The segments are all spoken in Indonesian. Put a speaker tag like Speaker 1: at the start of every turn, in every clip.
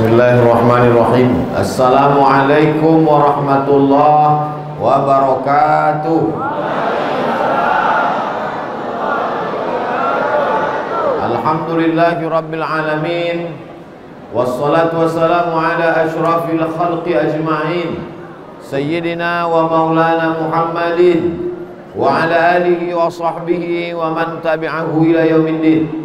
Speaker 1: Bismillahirrahmanirrahim Assalamualaikum warahmatullahi wabarakatuh Alhamdulillahi rabbil alamin Wassalatu wassalamu ala ashrafil khalqi ajma'in Sayyidina wa maulana Muhammadin Wa ala alihi wa sahbihi wa man tabi'ahu ila yaumiddin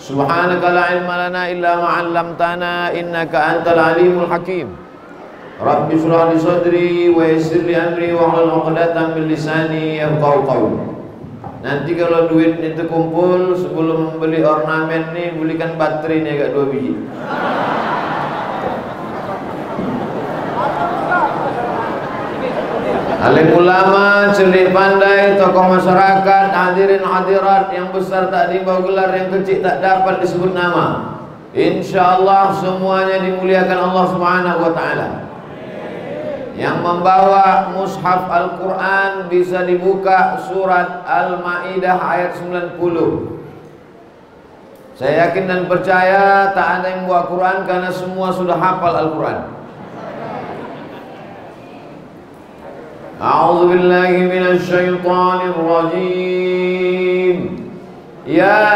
Speaker 1: Subhanaka la ilma lana illa ma 'allamtana innaka antal alimul hakim Rabbi shrah li sadri wa yassir li amri wa hlul 'uqdatam min lisani yafqahu qawli Nanti kalau duit itu kumpul sebelum beli ornamen nih belikan baterai nih agak dua biji. Alim ulama, cerdik pandai, tokoh masyarakat, hadirin hadirat yang besar tak dibawa gelar, yang kecil tak dapat disebut nama. Insya Allah semuanya dimuliakan Allah Subhanahu wa taala. Yang membawa mushaf Al-Qur'an bisa dibuka surat Al-Maidah ayat 90. Saya yakin dan percaya tak ada yang bawa Quran karena semua sudah hafal Al-Qur'an. أعوذ بالله من الشيطان الرجيم يا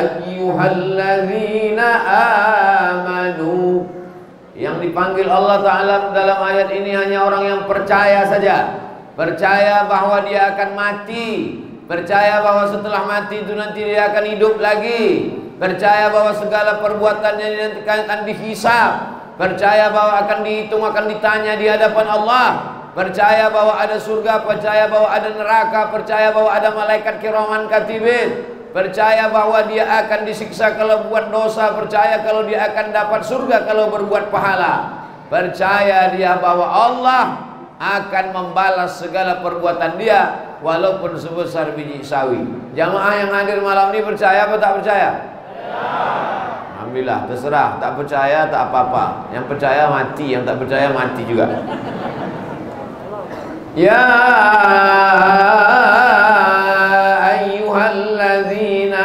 Speaker 1: أيها الذين آمنوا yang dipanggil Allah Ta'ala dalam ayat ini hanya orang yang percaya saja percaya bahwa dia akan mati percaya bahwa setelah mati itu nanti dia akan hidup lagi percaya bahwa segala perbuatannya nanti akan dihisab percaya bahwa akan dihitung akan ditanya di hadapan Allah. Percaya bahwa ada surga percaya bahwa ada neraka percaya bahwa ada malaikat kiraman katibin. Percaya bahwa dia akan disiksa kalau buat dosa percaya kalau dia akan dapat surga kalau berbuat pahala. Percaya dia bahwa Allah akan membalas segala perbuatan dia walaupun sebesar biji sawi. Jamaah yang hadir malam ini percaya apa tak percaya? Alhamdulillah, terserah. Tak percaya tak apa-apa. Yang percaya mati, yang tak percaya mati juga. Ya ayyuhallazina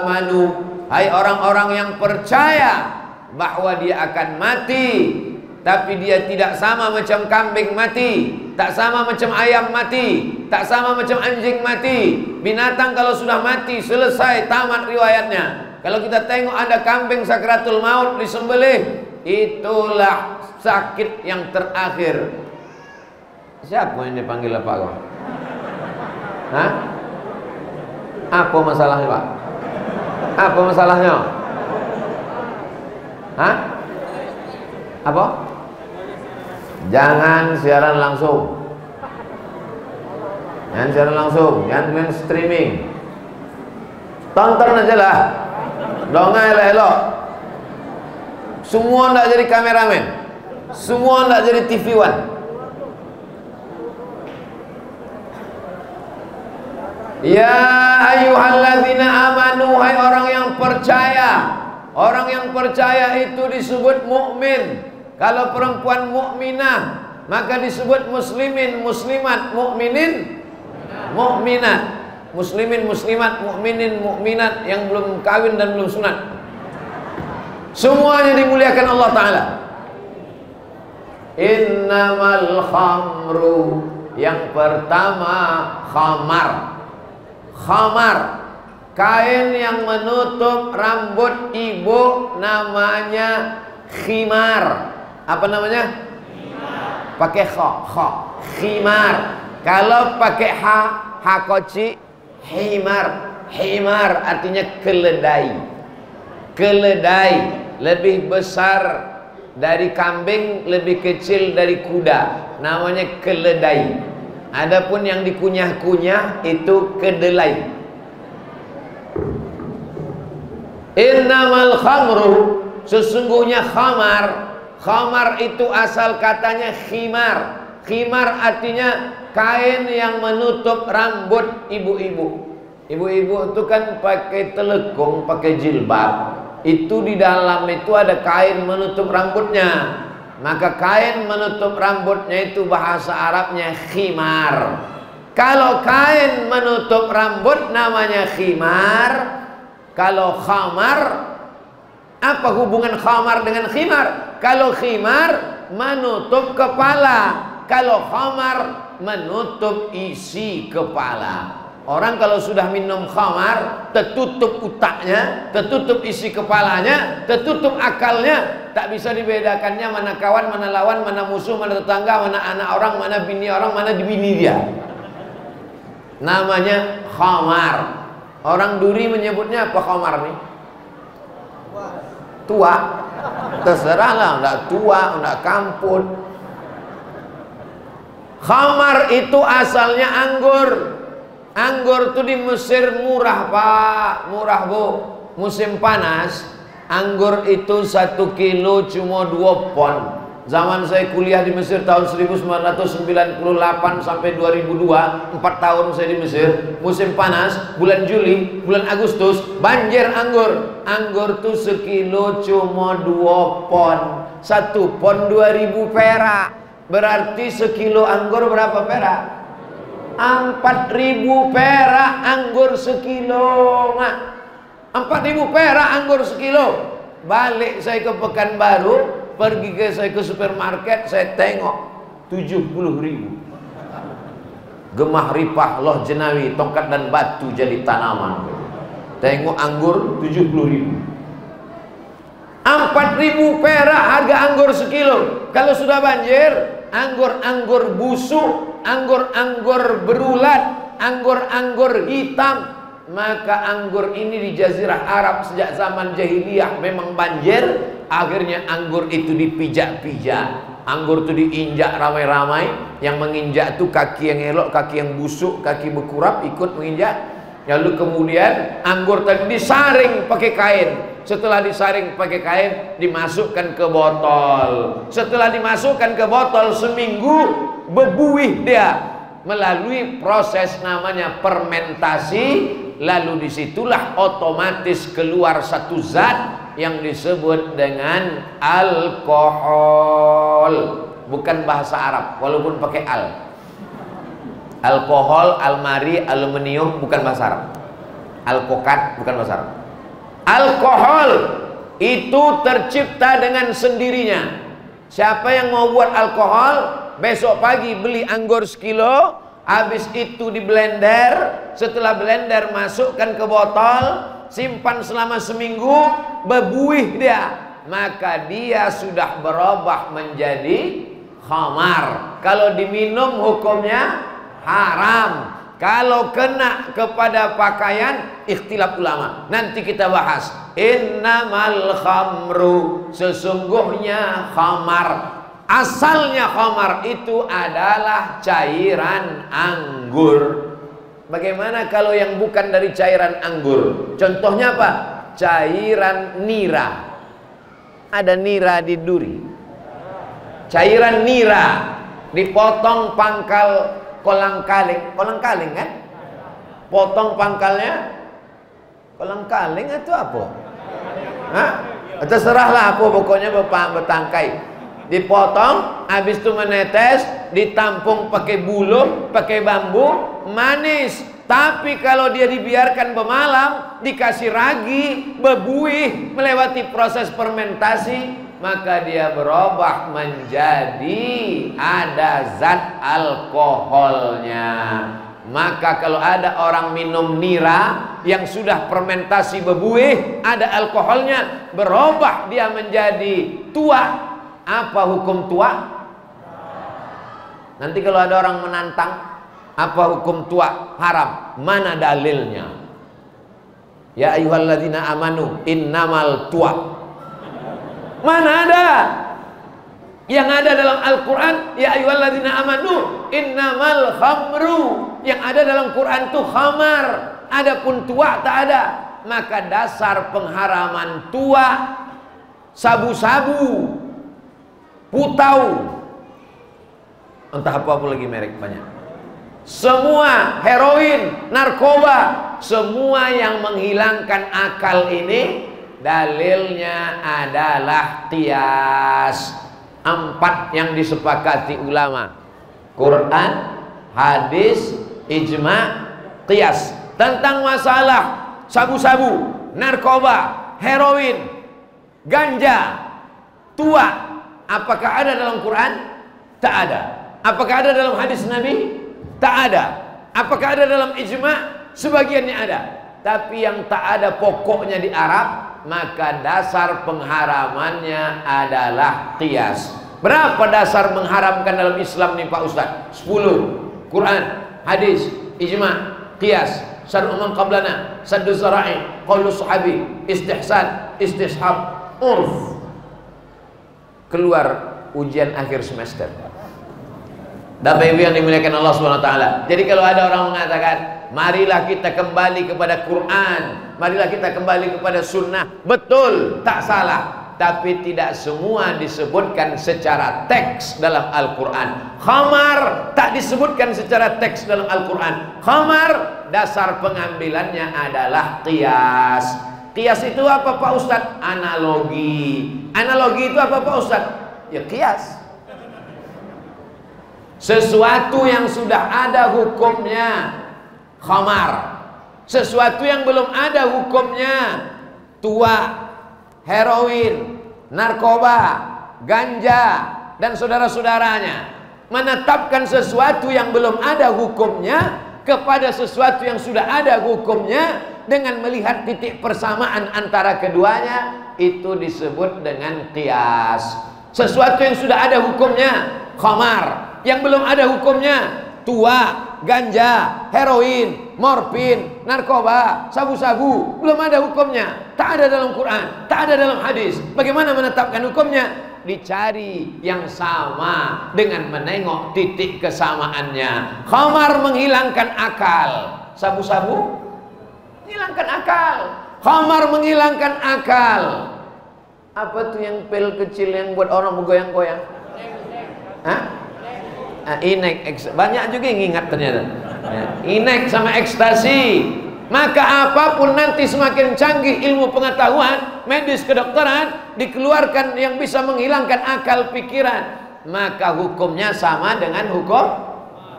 Speaker 1: amanu. Hai orang-orang yang percaya bahwa dia akan mati, tapi dia tidak sama macam kambing mati, tak sama macam ayam mati, tak sama macam anjing mati. Binatang kalau sudah mati selesai tamat riwayatnya. Kalau kita tengok ada kambing sakratul maut disembelih, itulah sakit yang terakhir. Siapa yang dipanggil Pak? Hah? Apa masalahnya Pak? Apa masalahnya? Hah? Apa? Jangan siaran langsung. Jangan siaran langsung, jangan streaming. Tonton aja lah. Dongeng elok-elok. Semua ndak jadi kameramen. Semua ndak jadi TV One. Ya ayyuhalladzina amanu hai orang yang percaya. Orang yang percaya itu disebut mukmin. Kalau perempuan mukminah maka disebut muslimin, muslimat, mukminin, mukminat. Muslimin, muslimat, mukminin, mukminat yang belum kawin dan belum sunat. Semuanya dimuliakan Allah taala. Innamal khamru yang pertama khamar. Khamar kain yang menutup rambut ibu namanya khimar. Apa namanya? Pakai kha, kha, khimar. Kalau pakai ha, ha koci, himar. Himar artinya keledai. Keledai lebih besar dari kambing, lebih kecil dari kuda. Namanya keledai. Adapun yang dikunyah-kunyah itu kedelai. Innamal khamru sesungguhnya khamar. Khamar itu asal katanya khimar. Khimar artinya kain yang menutup rambut ibu-ibu. Ibu-ibu itu kan pakai telekung, pakai jilbab. Itu di dalam itu ada kain menutup rambutnya. Maka kain menutup rambutnya itu bahasa Arabnya khimar. Kalau kain menutup rambut namanya khimar. Kalau khamar Apa hubungan khamar dengan khimar? Kalau khimar menutup kepala, kalau khamar menutup isi kepala. Orang kalau sudah minum khamar, tertutup utaknya, tertutup isi kepalanya, tertutup akalnya, tak bisa dibedakannya mana kawan, mana lawan, mana musuh, mana tetangga, mana anak orang, mana bini orang, mana bini dia. Namanya khamar. Orang duri menyebutnya apa khamar nih? Tua. Terserahlah, enggak tua, enggak kamput. Khamar itu asalnya anggur. Anggur tuh di Mesir murah pak, murah bu. Musim panas, anggur itu satu kilo cuma dua pon. Zaman saya kuliah di Mesir tahun 1998 sampai 2002, empat tahun saya di Mesir. Musim panas, bulan Juli, bulan Agustus, banjir anggur. Anggur tuh sekilo cuma dua pon. Satu pon 2000 perak. Berarti sekilo anggur berapa perak? Empat ribu perak anggur sekilo mak. Empat ribu perak anggur sekilo. Balik saya ke Pekanbaru, pergi ke saya ke supermarket, saya tengok tujuh puluh ribu. Gemah ripah loh jenawi, tongkat dan batu jadi tanaman. Tengok anggur tujuh puluh ribu. Empat ribu perak harga anggur sekilo. Kalau sudah banjir, anggur-anggur busuk, anggur-anggur berulat, anggur-anggur hitam, maka anggur ini di jazirah Arab sejak zaman jahiliyah memang banjir, akhirnya anggur itu dipijak-pijak. Anggur itu diinjak ramai-ramai, yang menginjak itu kaki yang elok, kaki yang busuk, kaki berkurap ikut menginjak. Lalu kemudian anggur tadi disaring pakai kain, setelah disaring pakai kain dimasukkan ke botol. Setelah dimasukkan ke botol seminggu bebuih dia. Melalui proses namanya fermentasi lalu di situlah otomatis keluar satu zat yang disebut dengan alkohol. Bukan bahasa Arab walaupun pakai al. Alkohol, almari, aluminium bukan bahasa Arab. Alkokat bukan bahasa Arab Alkohol itu tercipta dengan sendirinya. Siapa yang mau buat alkohol, besok pagi beli anggur sekilo, habis itu di blender, setelah blender masukkan ke botol, simpan selama seminggu, bebuih dia. Maka dia sudah berubah menjadi khamar. Kalau diminum hukumnya haram. Kalau kena kepada pakaian ikhtilaf ulama. Nanti kita bahas. Innamal khamru sesungguhnya khamar. Asalnya khamar itu adalah cairan anggur. Bagaimana kalau yang bukan dari cairan anggur? Contohnya apa? Cairan nira. Ada nira di duri. Cairan nira dipotong pangkal kolang kaling, kolang kaling kan? Potong pangkalnya kolang kaling itu apa? Hah? Terserahlah apa pokoknya bapak bertangkai. Dipotong, habis itu menetes, ditampung pakai bulu, pakai bambu, manis. Tapi kalau dia dibiarkan bermalam, dikasih ragi, bebuih, melewati proses fermentasi, maka dia berubah menjadi ada zat alkoholnya. Maka kalau ada orang minum nira yang sudah fermentasi bebuih, ada alkoholnya, berubah dia menjadi tua. Apa hukum tua? Nanti kalau ada orang menantang, apa hukum tua? Haram. Mana dalilnya? Ya ayyuhalladzina amanu innamal tua Mana ada? Yang ada dalam Al-Quran, Ya ayyuhalladzina amanu, innamal khamru. Yang ada dalam Quran itu khamar. Adapun tua tak ada. Maka dasar pengharaman tua, sabu-sabu, putau, entah apa apa lagi merek banyak. Semua heroin, narkoba, semua yang menghilangkan akal ini dalilnya adalah tias empat yang disepakati ulama Quran hadis ijma tias tentang masalah sabu-sabu narkoba heroin ganja, tua. Apakah ada dalam Quran? Tak ada. Apakah ada dalam hadis Nabi? Tak ada. Apakah ada dalam ijma? Sebagiannya ada. Tapi yang tak ada pokoknya di Arab, maka dasar pengharamannya adalah qiyas. Berapa dasar mengharamkan dalam Islam nih Pak Ustaz? 10. Quran, hadis, ijma, qiyas, syar'u man qablana, saddu zara'i, qaulu sahabi, istihsan, istishab, urf. Keluar ujian akhir semester. Bapak Ibu yang dimuliakan Allah Subhanahu wa taala. Jadi kalau ada orang mengatakan, "Marilah kita kembali kepada Quran, marilah kita kembali kepada sunnah." Betul, tak salah. Tapi tidak semua disebutkan secara teks dalam Al-Quran Khamar tak disebutkan secara teks dalam Al-Quran Khamar dasar pengambilannya adalah qiyas Qiyas itu apa Pak Ustadz? Analogi Analogi itu apa Pak Ustadz? Ya qiyas sesuatu yang sudah ada hukumnya. Khamar. Sesuatu yang belum ada hukumnya. Tua heroin narkoba ganja dan saudara-saudaranya. Menetapkan sesuatu yang belum ada hukumnya kepada sesuatu yang sudah ada hukumnya dengan melihat titik persamaan antara keduanya itu disebut dengan qiyas. Sesuatu yang sudah ada hukumnya khamar yang belum ada hukumnya tua, ganja, heroin, morfin, narkoba, sabu-sabu belum ada hukumnya. Tak ada dalam Quran tak ada dalam hadis. Bagaimana menetapkan hukumnya? Dicari yang sama dengan menengok titik kesamaannya. Khamar menghilangkan akal. Sabu-sabu? Menghilangkan akal. Khamar menghilangkan akal. Apa tuh yang pil kecil yang buat orang bergoyang-goyang? Uh, inek banyak juga yang ingat ternyata. Ya. inek sama ekstasi. Maka apa pun nanti semakin canggih ilmu pengetahuan medis kedokteran dikeluarkan yang bisa menghilangkan akal pikiran maka hukumnya sama dengan hukum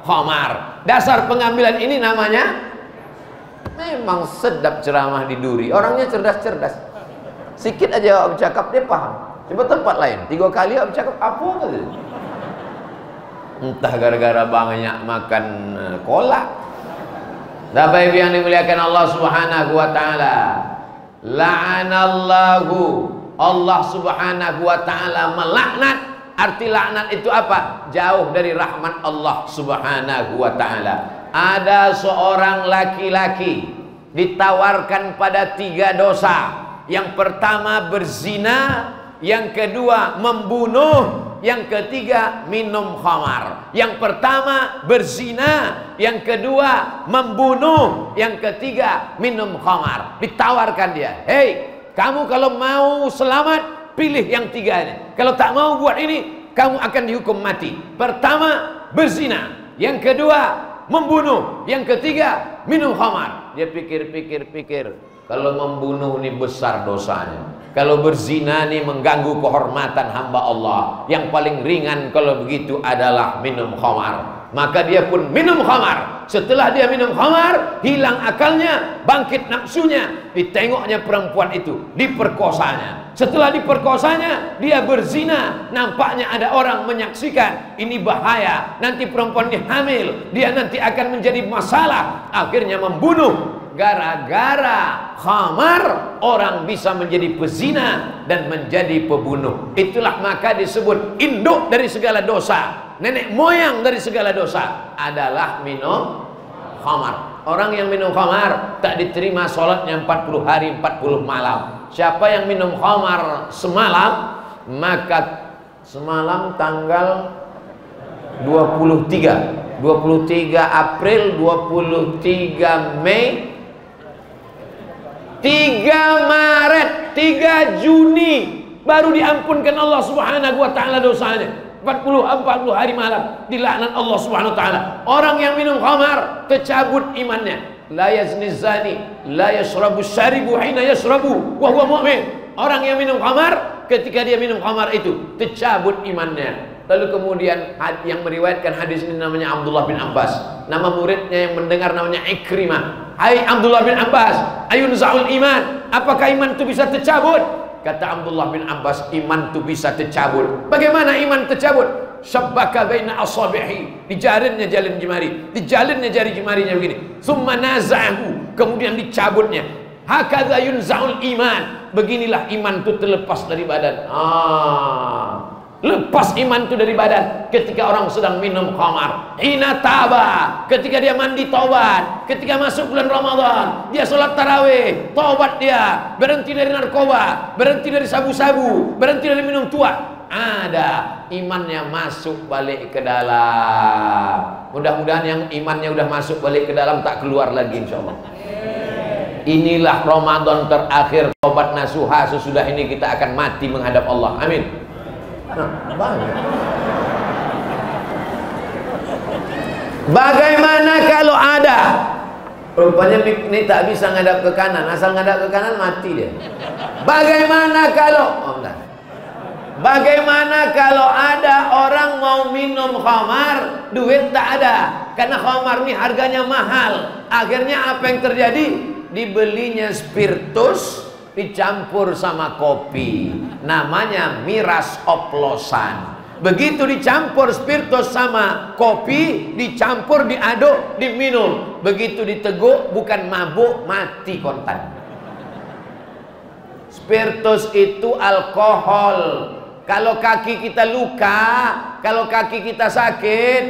Speaker 1: khamar dasar pengambilan ini namanya memang sedap ceramah di duri. Orangnya cerdas-cerdas. Sikit aja cakap dia paham. Coba tempat lain. Tiga kali cakap apa gitu entah gara-gara banyak makan eh, kolak. Bapak Ibu yang dimuliakan Allah Subhanahu wa taala? La'anallahu. Allah Subhanahu wa taala melaknat. Arti laknat itu apa? Jauh dari rahmat Allah Subhanahu wa taala. Ada seorang laki-laki ditawarkan pada tiga dosa. Yang pertama berzina yang kedua membunuh. Yang ketiga minum khamar. Yang pertama berzina. Yang kedua membunuh. Yang ketiga minum khamar. Ditawarkan dia. Hei kamu kalau mau selamat pilih yang tiga ini kalau tak mau buat ini kamu akan dihukum mati. Pertama berzina. Yang kedua membunuh. Yang ketiga minum khamar. Dia pikir-pikir pikir. Kalau membunuh ini besar dosanya kalau berzina ini mengganggu kehormatan hamba Allah. Yang paling ringan kalau begitu adalah minum khamar. Maka dia pun minum khamar. Setelah dia minum khamar, hilang akalnya, bangkit nafsunya. Ditengoknya perempuan itu, diperkosanya. Setelah diperkosanya, dia berzina. Nampaknya ada orang menyaksikan. Ini bahaya. Nanti perempuan ini hamil. Dia nanti akan menjadi masalah. Akhirnya membunuh gara-gara khamar orang bisa menjadi pezina dan menjadi pembunuh. Itulah maka disebut induk dari segala dosa. Nenek moyang dari segala dosa adalah minum khamar. Orang yang minum khamar tak diterima sholatnya 40 hari 40 malam. Siapa yang minum khamar semalam maka semalam tanggal 23 23 April 23 Mei 3 Maret, 3 Juni baru diampunkan Allah Subhanahu wa taala dosanya. 40 40 hari malam dilaknat Allah Subhanahu wa taala. Orang yang minum khamar tercabut imannya. La yazni zani, la yashrabu syaribu hina yashrabu wa huwa mu'min. Orang yang minum khamar ketika dia minum khamar itu tercabut imannya. Lalu kemudian yang meriwayatkan hadis ini namanya Abdullah bin Abbas. Nama muridnya yang mendengar namanya Ikrimah. Hai Abdullah bin Abbas, ayun zaul iman. Apakah iman itu bisa tercabut? Kata Abdullah bin Abbas, iman itu bisa tercabut. Bagaimana iman tercabut? Syabbaka baina asabihi. Dijalinnya jalin jemari. Dijalinnya jari jemarinya begini. Summa naza'ahu. Kemudian dicabutnya. Hakadha yunza'ul iman. Beginilah iman itu terlepas dari badan. Ah. Lepas iman itu dari badan ketika orang sedang minum khamar. Ina taba, ketika dia mandi taubat, ketika masuk bulan Ramadan, dia sholat tarawih, taubat dia, berhenti dari narkoba, berhenti dari sabu-sabu, berhenti dari minum tua. Ada imannya masuk balik ke dalam. Mudah-mudahan yang imannya udah masuk balik ke dalam tak keluar lagi insyaallah. Inilah Ramadan terakhir tobat nasuha sesudah ini kita akan mati menghadap Allah. Amin. Banyak. Bagaimana kalau ada? Rupanya ini tak bisa ngadap ke kanan. Asal ngadap ke kanan mati dia. Bagaimana kalau? Oh, enggak. Bagaimana kalau ada orang mau minum khamar, duit tak ada. Karena khamar ini harganya mahal. Akhirnya apa yang terjadi? Dibelinya spiritus, dicampur sama kopi. Namanya miras oplosan. Begitu dicampur spiritus sama kopi dicampur diaduk diminum. Begitu diteguk bukan mabuk mati kontan spiritus itu alkohol. Kalau kaki kita luka kalau kaki kita sakit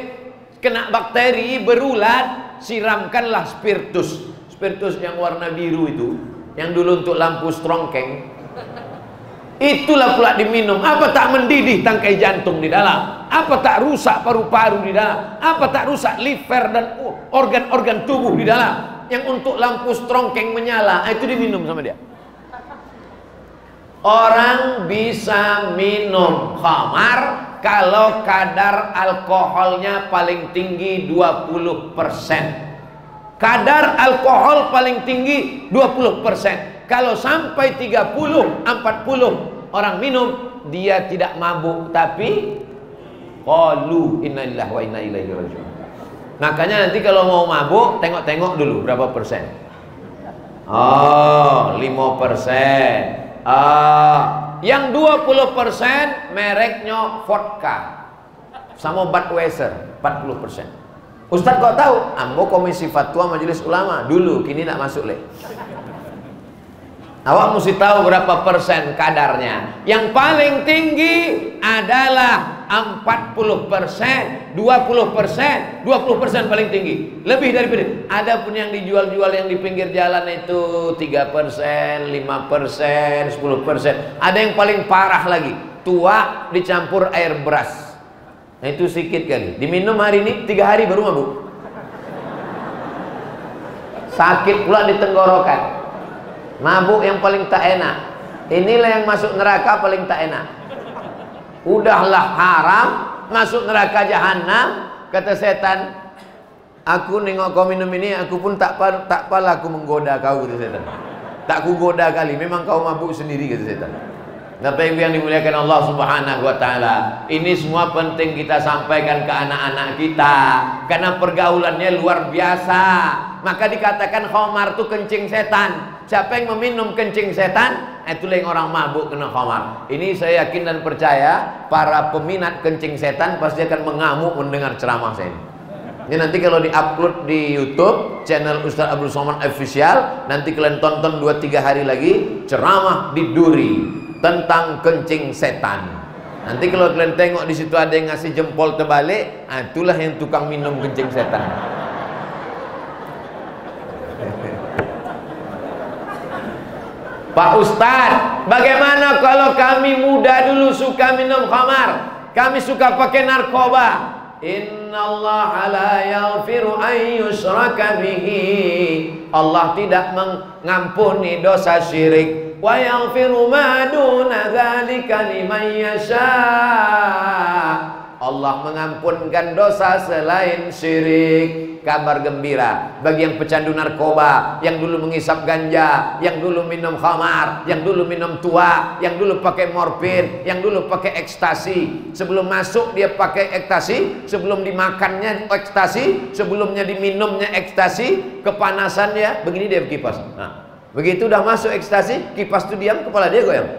Speaker 1: kena bakteri berulat siramkanlah spiritus. Spiritus yang warna biru itu yang dulu untuk lampu strongkeng. Itulah pula diminum. Apa tak mendidih tangkai jantung di dalam? Apa tak rusak paru-paru di dalam? Apa tak rusak liver dan organ-organ tubuh di dalam? Yang untuk lampu strongkeng menyala. Ah, itu diminum sama dia. Orang bisa minum khamar kalau kadar alkoholnya paling tinggi 20 persen kadar alkohol paling tinggi 20% kalau sampai 30 40 orang minum dia tidak mabuk tapi qalu innalillahi wa inna ilaihi rajiun. Makanya nanti kalau mau mabuk tengok-tengok dulu berapa persen. Oh 5 persen. Uh, yang 20 persen mereknya vodka. Sama Budweiser 40 persen Ustaz kok tahu? Ambo komisi fatwa majelis ulama dulu, kini tak masuk le. Awak mesti tahu berapa persen kadarnya. Yang paling tinggi adalah 40 persen, 20 persen, 20 persen paling tinggi. Lebih daripada. Ada pun yang dijual-jual yang di pinggir jalan itu 3 persen, 5 persen, 10 persen. Ada yang paling parah lagi. Tua dicampur air beras. Nah itu sedikit kali. Diminum hari ini tiga hari baru mabuk. Sakit pula di tenggorokan. Mabuk yang paling tak enak. Inilah yang masuk neraka paling tak enak. Udahlah haram masuk neraka jahanam kata setan. Aku nengok kau minum ini, aku pun tak tak pala aku menggoda kau kata setan. Tak ku goda kali, memang kau mabuk sendiri kata setan. Bapak Ibu yang dimuliakan Allah Subhanahu wa taala. Ini semua penting kita sampaikan ke anak-anak kita karena pergaulannya luar biasa. Maka dikatakan khamar itu kencing setan. Siapa yang meminum kencing setan, itulah yang orang mabuk kena khamar. Ini saya yakin dan percaya para peminat kencing setan pasti akan mengamuk mendengar ceramah saya ini. Ini nanti kalau diupload di YouTube channel Ustaz Abdul Somad Official, nanti kalian tonton 2 3 hari lagi ceramah di Duri tentang kencing setan. Nanti kalau kalian tengok di situ ada yang ngasih jempol terbalik, ah, itulah yang tukang minum kencing setan. Pak Ustadz, bagaimana kalau kami muda dulu suka minum khamar? Kami suka pakai narkoba. Inna Allah la yaghfiru bihi. Allah tidak mengampuni dosa syirik yaghfiru ma duna dzalika liman yasha Allah mengampunkan dosa selain syirik. Kabar gembira bagi yang pecandu narkoba yang dulu mengisap ganja yang dulu minum khamar yang dulu minum tua yang dulu pakai morfin yang dulu pakai ekstasi. Sebelum masuk dia pakai ekstasi sebelum dimakannya ekstasi sebelumnya diminumnya ekstasi. Kepanasannya begini dia kipas nah Begitu udah masuk ekstasi, kipas tuh diam, kepala dia goyang.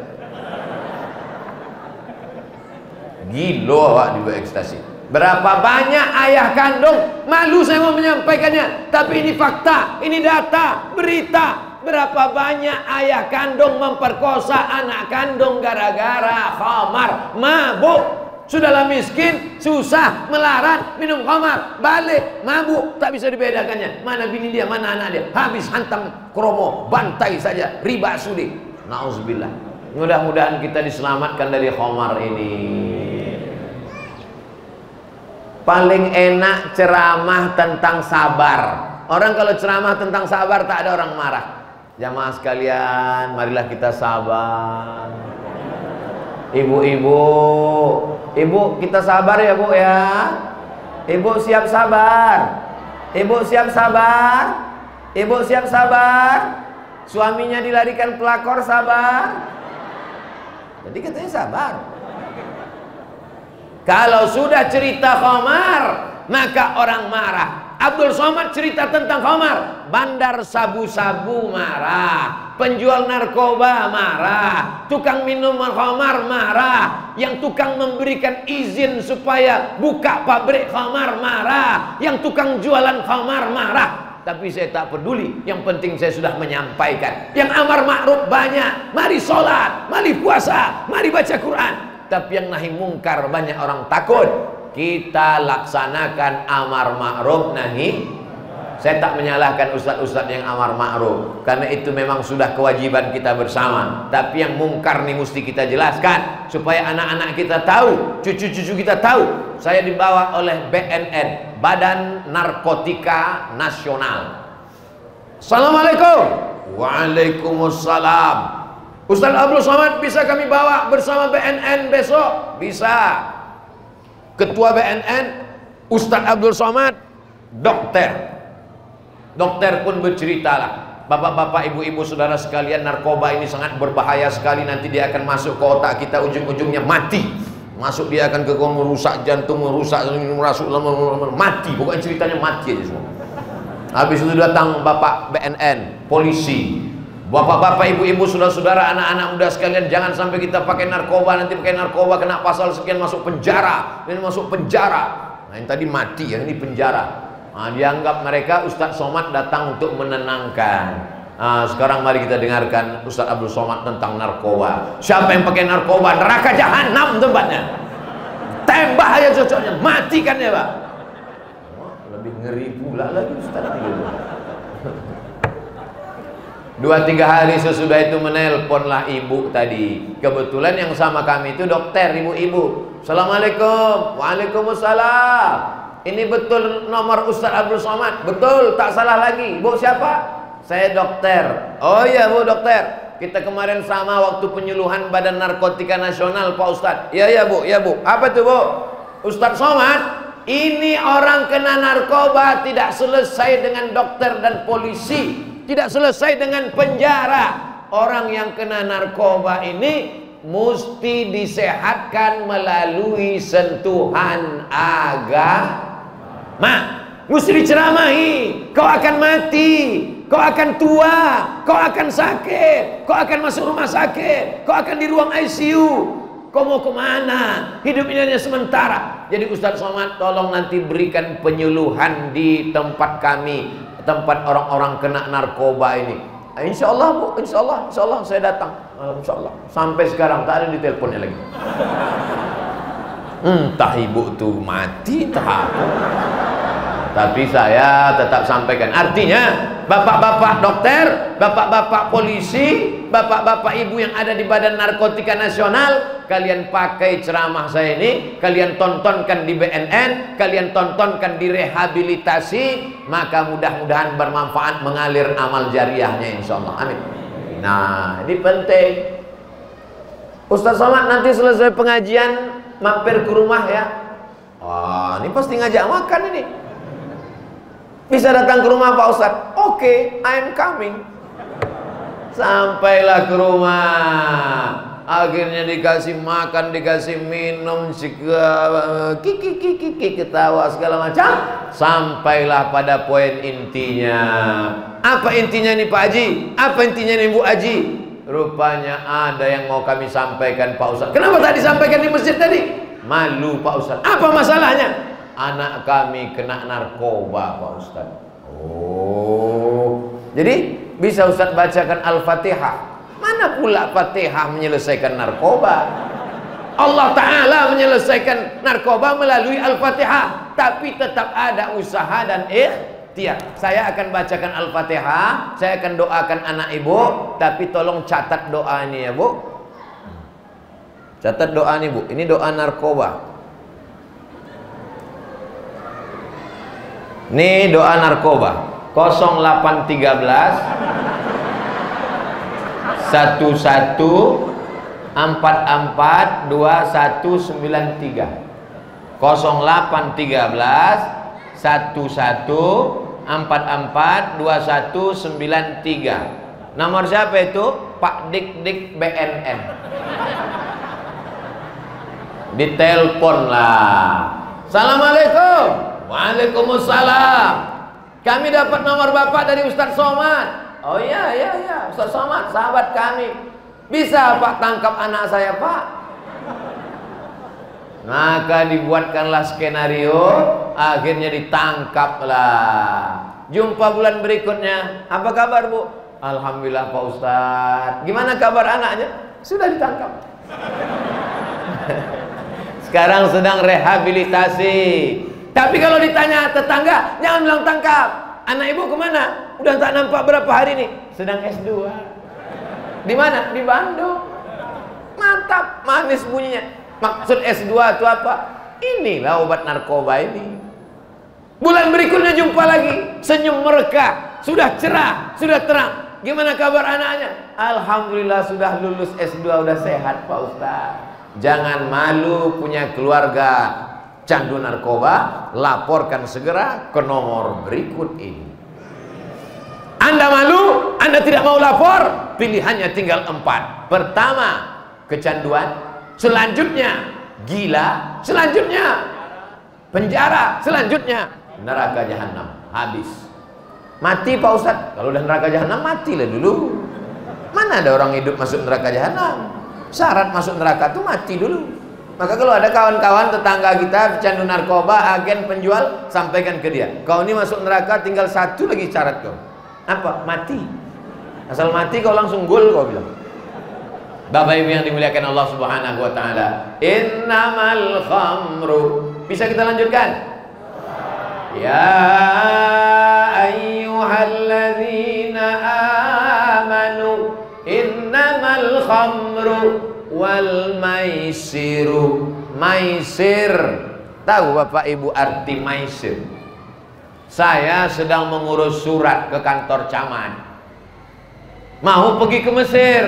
Speaker 1: Gila awak juga ekstasi. Berapa banyak ayah kandung malu saya mau menyampaikannya, tapi ini fakta, ini data, berita. Berapa banyak ayah kandung memperkosa anak kandung gara-gara khamar, mabuk. Sudahlah miskin, susah, melarat, minum khamar, balik, mabuk, tak bisa dibedakannya. Mana bini dia, mana anak dia. Habis hantam kromo, bantai saja, riba sudi. Nauzubillah. Mudah-mudahan kita diselamatkan dari khamar ini. Paling enak ceramah tentang sabar. Orang kalau ceramah tentang sabar tak ada orang marah. Jamaah sekalian, marilah kita sabar. Ibu-ibu, ibu kita sabar ya bu ya. Ibu siap sabar. Ibu siap sabar. Ibu siap sabar. Suaminya dilarikan pelakor sabar. Jadi katanya sabar. Kalau sudah cerita khamar, maka orang marah. Abdul Somad cerita tentang khamar. Bandar sabu-sabu marah. Penjual narkoba marah. Tukang minum khamar marah. Yang tukang memberikan izin supaya buka pabrik khamar marah. Yang tukang jualan khamar marah. Tapi saya tak peduli. Yang penting saya sudah menyampaikan. Yang amar ma'ruf banyak. Mari sholat. Mari puasa. Mari baca Quran. Tapi yang nahi mungkar banyak orang takut kita laksanakan amar ma'ruf nahi. Saya tak menyalahkan ustaz-ustaz yang amar ma'ruf. Karena itu memang sudah kewajiban kita bersama. Tapi yang mungkar nih mesti kita jelaskan. Supaya anak-anak kita tahu cucu-cucu kita tahu. Saya dibawa oleh BNN Badan Narkotika Nasional. Assalamualaikum. Waalaikumsalam. Ustaz Abdul Somad bisa kami bawa bersama BNN besok? Bisa Ketua BNN Ustadz Abdul Somad. Dokter. Dokter pun berceritalah bapak-bapak ibu-ibu saudara sekalian narkoba ini sangat berbahaya sekali. Nanti dia akan masuk ke otak kita ujung-ujungnya mati. Masuk dia akan ke merusak jantung merusak merasuk mati. Bukan ceritanya mati aja semua. Habis itu datang bapak BNN polisi Bapak-bapak, ibu-ibu, saudara-saudara, anak-anak muda sekalian, jangan sampai kita pakai narkoba, nanti pakai narkoba kena pasal sekian masuk penjara, ini masuk penjara. Nah, yang tadi mati, yang ini penjara. Nah, dianggap mereka Ustadz Somad datang untuk menenangkan. Nah, sekarang mari kita dengarkan Ustadz Abdul Somad tentang narkoba. Siapa yang pakai narkoba? Neraka jahanam tempatnya. Tembak aja cocoknya, matikan ya Pak. lebih ngeri pula lagi Ustadz gitu. Dua tiga hari sesudah itu menelponlah ibu tadi. Kebetulan yang sama kami itu dokter ibu-ibu. Assalamualaikum. Waalaikumsalam. Ini betul nomor Ustaz Abdul Somad. Betul, tak salah lagi. Bu siapa? Saya dokter. Oh iya bu dokter. Kita kemarin sama waktu penyuluhan Badan Narkotika Nasional Pak Ustaz. Iya iya bu, iya bu. Apa tuh bu? Ustaz Somad. Ini orang kena narkoba tidak selesai dengan dokter dan polisi tidak selesai dengan penjara. Orang yang kena narkoba ini mesti disehatkan melalui sentuhan agama. Mesti diceramahi, kau akan mati, kau akan tua, kau akan sakit, kau akan masuk rumah sakit, kau akan di ruang ICU. Kau mau ke mana? Hidup ini hanya sementara. Jadi Ustadz Somad tolong nanti berikan penyuluhan di tempat kami tempat orang-orang kena narkoba ini. Ah, insya Allah bu, insya Allah, insya Allah saya datang. Ah, insya Allah. Sampai sekarang tak ada di teleponnya lagi. Entah ibu tuh mati, tak Tapi saya tetap sampaikan. Artinya, bapak-bapak dokter, bapak-bapak polisi, bapak-bapak ibu yang ada di Badan Narkotika Nasional, kalian pakai ceramah saya ini, kalian tontonkan di BNN, kalian tontonkan di rehabilitasi, maka mudah-mudahan bermanfaat mengalir amal jariahnya insya Allah. Amin. Nah, ini penting. Ustaz Somad nanti selesai pengajian mampir ke rumah ya. Wah, ini pasti ngajak makan ini. Bisa datang ke rumah Pak Ustaz? Oke, okay, I'm coming. Sampailah ke rumah. Akhirnya dikasih makan, dikasih minum, kiki kiki kiki ketawa segala macam. Sampailah pada poin intinya. Apa intinya nih Pak Haji? Apa intinya nih Bu Haji? Rupanya ada yang mau kami sampaikan Pak Ustaz. Kenapa tadi sampaikan di masjid tadi? Malu Pak Ustaz. Apa masalahnya? Anak kami kena narkoba Pak Ustaz. Oh. Jadi bisa Ustaz bacakan Al-Fatihah. Mana pula Fatihah menyelesaikan narkoba? Allah Ta'ala menyelesaikan narkoba melalui Al-Fatihah. Tapi tetap ada usaha dan ikhtiar. Saya akan bacakan Al-Fatihah Saya akan doakan anak ibu Tapi tolong catat doa ini ya bu. Catat doa ini bu. Ini doa narkoba. Ini doa narkoba 0813 11 empat empat dua satu sembilan tiga kosong delapan tiga belas satu satu empat empat dua satu sembilan tiga nomor siapa itu? Pak Dik Dik BNN ditelepon lah. Assalamualaikum. Waalaikumsalam kami dapat nomor bapak dari Ustadz Somad. Oh iya iya iya. Ustadz Somad sahabat kami. Bisa Pak tangkap anak saya Pak? Maka dibuatkanlah skenario Akhirnya ditangkaplah. Jumpa bulan berikutnya. Apa kabar Bu? Alhamdulillah Pak Ustadz Gimana kabar anaknya? Sudah ditangkap. Sekarang sedang rehabilitasi Tapi kalau ditanya tetangga Jangan bilang tangkap Anak ibu ke mana? Udah tak nampak berapa hari nih Sedang S2 di mana? Di Bandung. Mantap, manis bunyinya. Maksud S2 itu apa? Inilah obat narkoba ini. Bulan berikutnya jumpa lagi, senyum mereka, sudah cerah, sudah terang. Gimana kabar anaknya? Alhamdulillah sudah lulus S2, sudah sehat Pak Ustaz. Jangan malu punya keluarga candu narkoba, laporkan segera ke nomor berikut ini. Anda malu, Anda tidak mau lapor, pilihannya tinggal empat. Pertama, kecanduan. Selanjutnya, gila. Selanjutnya, penjara. Selanjutnya, neraka jahanam. Habis. Mati Pak Ustadz. Kalau udah neraka jahanam, matilah dulu. Mana ada orang hidup masuk neraka jahanam? Syarat masuk neraka itu mati dulu. Maka kalau ada kawan-kawan tetangga kita pecandu narkoba, agen penjual, sampaikan ke dia. Kau ini masuk neraka tinggal satu lagi syarat kau apa? Mati. Asal mati kau langsung gol kau bilang. Bapak Ibu yang dimuliakan Allah Subhanahu wa taala. Innamal khamru. Bisa kita lanjutkan? Ya ayyuhalladzina amanu innamal khamru wal maisiru. Maisir. Tahu Bapak Ibu arti maisir? Saya sedang mengurus surat ke kantor camat. Mau pergi ke Mesir,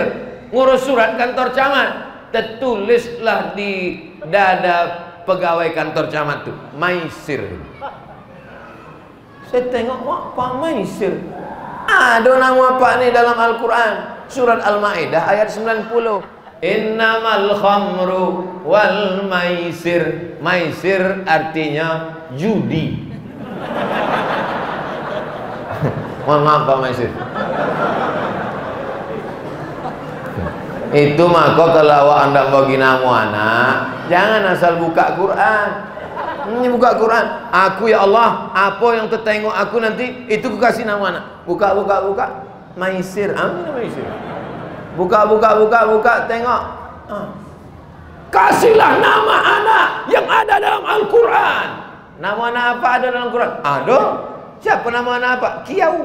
Speaker 1: ngurus surat kantor camat. Tertulislah di dada pegawai kantor camat itu, Maisir. Saya tengok, wah Pak Maisir. Ada nama Pak ini dalam Al-Quran. Surat Al-Ma'idah ayat 90. Innamal khamru wal maisir. Maisir artinya judi. Mohon maaf Pak Maisir. Itu maka kalau anda bagi nama anak, jangan asal buka Quran. Ini buka Quran. Aku ya Allah, apa yang tertengok aku nanti itu ku kasih nama anak. Buka buka buka. Maisir. Amin Maisir. Buka buka buka buka tengok. Ah. Kasihlah nama anak yang ada dalam Al-Quran. Nama anak apa ada dalam Quran? Ada. Siapa nama anak apa? Kiau.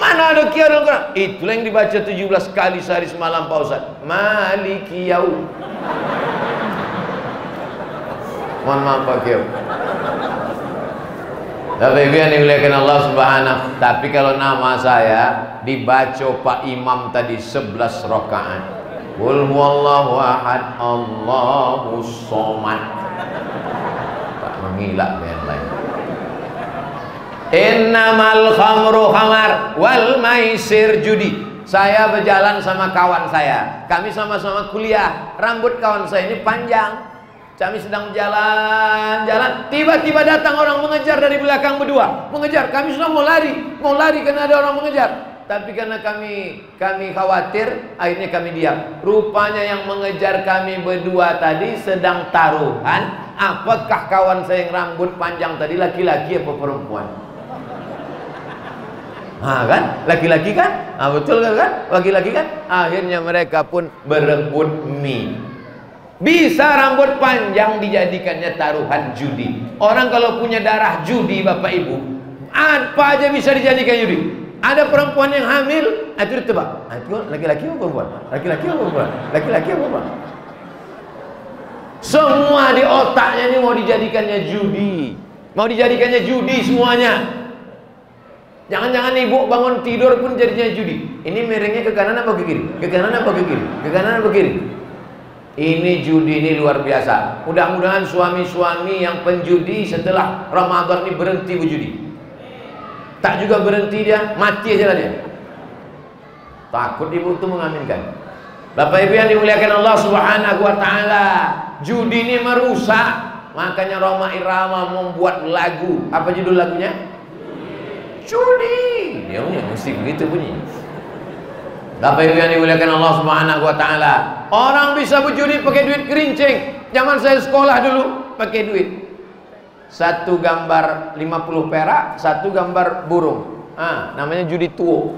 Speaker 1: Mana ada kiau dalam Quran? Itulah yang dibaca 17 kali sehari semalam Pak Ustaz. Mali kiau. Mohon maaf Pak Kiau. Tapi ibu yang dimuliakan Allah subhanahu Tapi kalau nama saya Dibaca Pak Imam tadi 11 rakaat. Qul huwallahu ahad Allahu somad. Ngilak yang lain. Innamal khamru khamar wal maisir judi. Saya berjalan sama kawan saya. Kami sama-sama kuliah. Rambut kawan saya ini panjang kami sedang jalan-jalan tiba-tiba datang orang mengejar dari belakang berdua mengejar kami sudah mau lari mau lari karena ada orang mengejar tapi karena kami kami khawatir, akhirnya kami diam. Rupanya yang mengejar kami berdua tadi sedang taruhan. Apakah kawan saya yang rambut panjang tadi laki-laki apa perempuan? Ha kan? Laki-laki kan? Ha, betul kan? Laki-laki kan? Akhirnya mereka pun berebut mie. Bisa rambut panjang dijadikannya taruhan judi. Orang kalau punya darah judi Bapak Ibu, apa aja bisa dijadikan judi. Ada perempuan yang hamil, itu ditebak. Ah, laki-laki apa perempuan? Laki-laki apa perempuan? Laki-laki apa perempuan? Semua di otaknya ini mau dijadikannya judi. Mau dijadikannya judi semuanya. Jangan-jangan ibu bangun tidur pun jadinya judi. Ini miringnya ke kanan apa ke kiri? Ke kanan apa ke kiri? Ke kanan apa ke kiri? Ini judi ini luar biasa. Mudah-mudahan suami-suami yang penjudi setelah Ramadan ini berhenti berjudi. Tak juga berhenti dia, mati aja lah dia. Takut ibu itu mengaminkan. Bapak Ibu yang dimuliakan Allah Subhanahu wa taala, judi ini merusak. Makanya Roma Irama membuat lagu. Apa judul lagunya? Judi. Dia punya mesti begitu bunyi. Bapak Ibu yang dimuliakan Allah Subhanahu wa taala. Orang bisa berjudi pakai duit kerincing. Zaman saya sekolah dulu pakai duit. Satu gambar 50 perak, satu gambar burung. Ah, namanya judi tuo.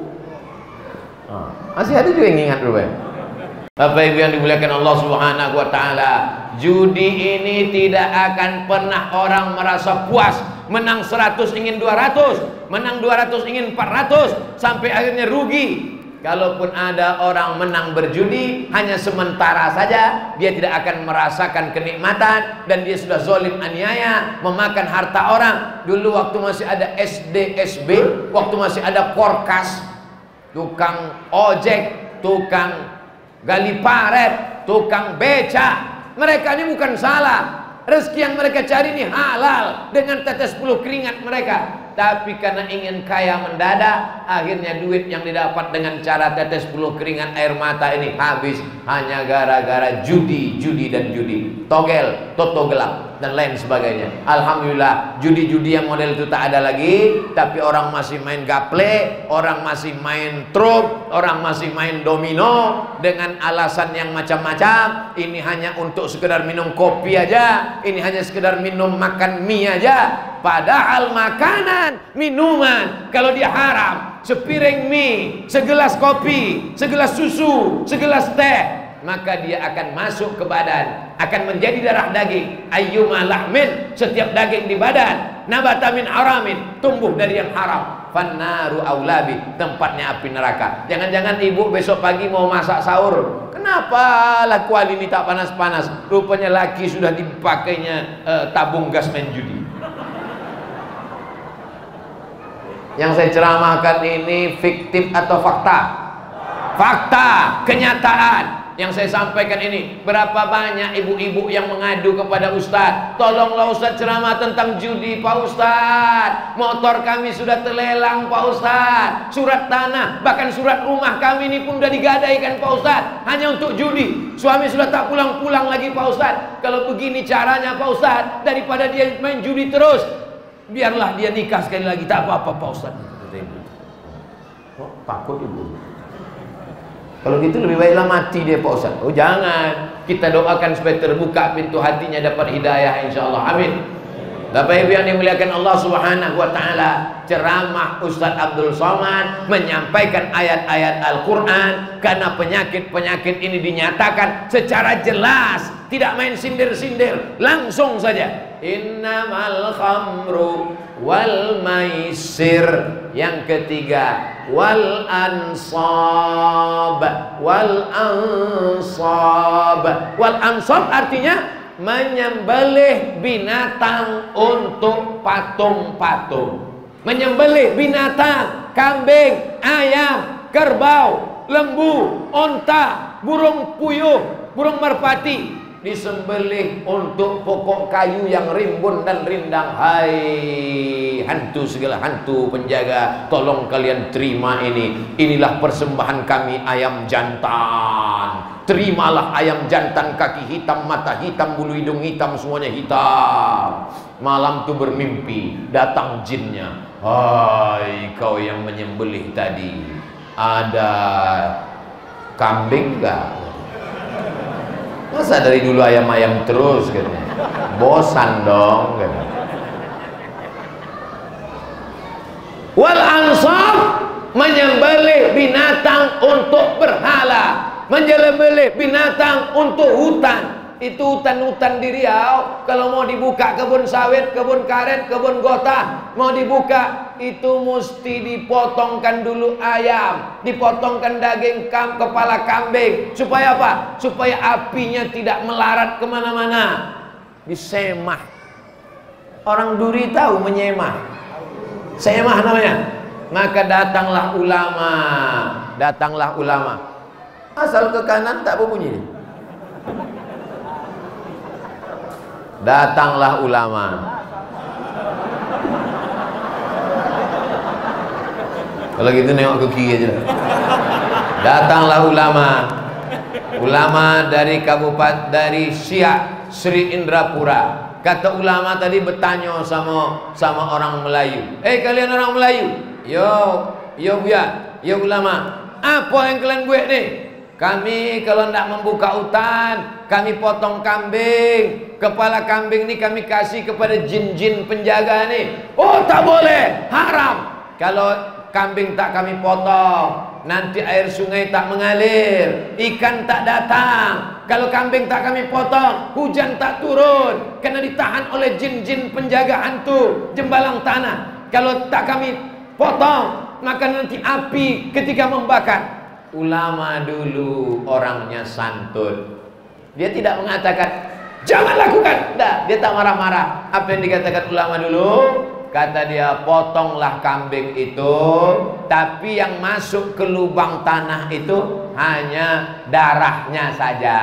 Speaker 1: Ah, masih ada juga yang ingat dulu ya. Bapak Ibu yang dimuliakan Allah Subhanahu wa taala, judi ini tidak akan pernah orang merasa puas. Menang 100 ingin 200, menang 200 ingin 400 sampai akhirnya rugi. Kalaupun ada orang menang berjudi hanya sementara saja, dia tidak akan merasakan kenikmatan dan dia sudah zolim aniaya, memakan harta orang. Dulu waktu masih ada SD, SB, waktu masih ada korkas, tukang ojek, tukang gali paret, tukang beca. Mereka ini bukan salah. Rezeki yang mereka cari ini halal dengan tetes puluh keringat mereka tapi karena ingin kaya mendadak akhirnya duit yang didapat dengan cara tetes puluh keringat air mata ini habis hanya gara-gara judi judi dan judi. Togel toto gelap dan lain sebagainya. Alhamdulillah judi-judi yang model itu tak ada lagi tapi orang masih main gaple orang masih main truk orang masih main domino dengan alasan yang macam-macam. Ini hanya untuk sekedar minum kopi aja ini hanya sekedar minum makan mie aja. Padahal makanan minuman. Kalau dia haram, sepiring mie, segelas kopi, segelas susu, segelas teh, maka dia akan masuk ke badan, akan menjadi darah daging. Ayyuma lahmin, setiap daging di badan, nabata min haramin, tumbuh dari yang haram. Fannaru aulabi, tempatnya api neraka. Jangan-jangan ibu besok pagi mau masak sahur. Kenapa laku ini tak panas-panas? Rupanya laki sudah dipakainya uh, tabung gas main judi. Yang saya ceramahkan ini fiktif atau fakta? Fakta, kenyataan. Yang saya sampaikan ini Berapa banyak ibu-ibu yang mengadu kepada Ustadz Tolonglah Ustadz ceramah tentang judi Pak Ustadz Motor kami sudah terlelang Pak Ustadz Surat tanah Bahkan surat rumah kami ini pun sudah digadaikan Pak Ustadz Hanya untuk judi. Suami sudah tak pulang-pulang lagi Pak Ustadz Kalau begini caranya Pak Ustadz Daripada dia main judi terus biarlah dia nikah sekali lagi. Tak apa-apa Pak Ustaz. Oh, takut ibu kalau gitu lebih baiklah mati dia Pak Ustaz oh jangan kita doakan supaya terbuka pintu hatinya dapat hidayah insyaAllah amin Bapak Ibu yang dimuliakan Allah Subhanahu wa taala, ceramah Ustaz Abdul Somad menyampaikan ayat-ayat Al-Qur'an karena penyakit-penyakit ini dinyatakan secara jelas, tidak main sindir-sindir, langsung saja. Innamal khamru wal maisir. Yang ketiga, wal ansab. Wal ansab. Wal ansab artinya menyembelih binatang untuk patung-patung. Menyembelih binatang, kambing, ayam, kerbau, lembu, onta, burung puyuh, burung merpati disembelih untuk pokok kayu yang rimbun dan rindang. Hai hantu segala hantu penjaga, tolong kalian terima ini. Inilah persembahan kami ayam jantan. Terimalah ayam jantan kaki hitam, mata hitam, bulu hidung hitam, semuanya hitam. Malam tu bermimpi, datang jinnya. Hai kau yang menyembelih tadi. ada kambing enggak masa dari dulu ayam-ayam terus gitu? Bosan dong gitu. Wal ansab menyembelih binatang untuk berhala menyembelih binatang untuk hutan. Itu hutan-hutan di Riau. Kalau mau dibuka kebun sawit, kebun karet, kebun gota mau dibuka itu mesti dipotongkan dulu ayam dipotongkan daging kam, kepala kambing. Supaya apa? supaya apinya tidak melarat ke mana-mana. Disemah. Orang duri tahu menyemah. Semah namanya. Maka datanglah ulama. Datanglah ulama. Asal ke kanan tak berbunyi. Datanglah ulama kalau gitu nengok ke kiri aja datanglah ulama. Ulama dari kabupaten dari Siak Sri Indrapura. Kata ulama tadi bertanya sama sama orang Melayu. Eh kalian orang Melayu? Yo yo buya yo ulama. Apa yang kalian buat nih kami kalau tidak membuka hutan, kami potong kambing. Kepala kambing ini kami kasih kepada jin-jin penjaga ini. Oh tak boleh, haram. Kalau kambing tak kami potong, nanti air sungai tak mengalir, ikan tak datang. Kalau kambing tak kami potong, hujan tak turun. Karena ditahan oleh jin-jin penjaga hantu, jembalang tanah. Kalau tak kami potong, maka nanti api ketika membakar ulama dulu orangnya santun. Dia tidak mengatakan jangan lakukan. Tidak, dia tak marah-marah. Apa yang dikatakan ulama dulu? Kata dia potonglah kambing itu Tapi yang masuk ke lubang tanah itu Hanya darahnya saja.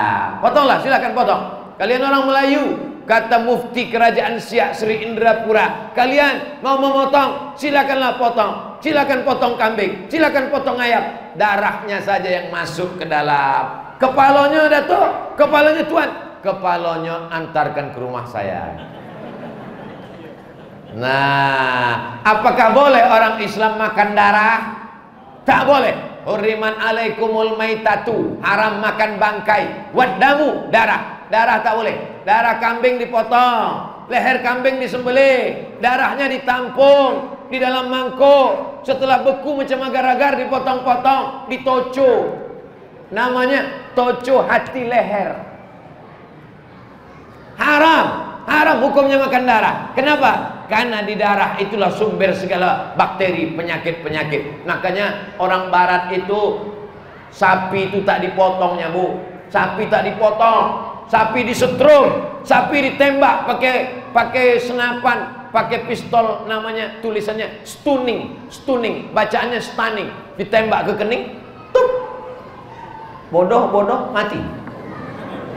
Speaker 1: Potonglah silakan potong. Kalian orang Melayu Kata mufti kerajaan Siak Sri Indrapura Kalian mau memotong Silakanlah potong. Silakan potong kambing Silakan potong ayam. Darahnya saja yang masuk ke dalam. Kepalanya Dato Kepalanya Tuan. Kepalanya antarkan ke rumah saya Nah Apakah boleh orang Islam makan darah? Tak boleh Huriman alaikumul maitatu Haram makan bangkai Wadamu darah darah tak boleh. Darah kambing dipotong, leher kambing disembelih, darahnya ditampung di dalam mangkuk. Setelah beku macam agar-agar dipotong-potong, ditoco. Namanya toco hati leher. Haram, haram hukumnya makan darah. Kenapa? Karena di darah itulah sumber segala bakteri, penyakit-penyakit. Makanya orang barat itu sapi itu tak dipotongnya, Bu. Sapi tak dipotong, sapi disetrum, sapi ditembak pakai pakai senapan, pakai pistol namanya tulisannya stunning, stunning, bacaannya stunning, ditembak ke kening, tup. Bodoh, bodoh, mati.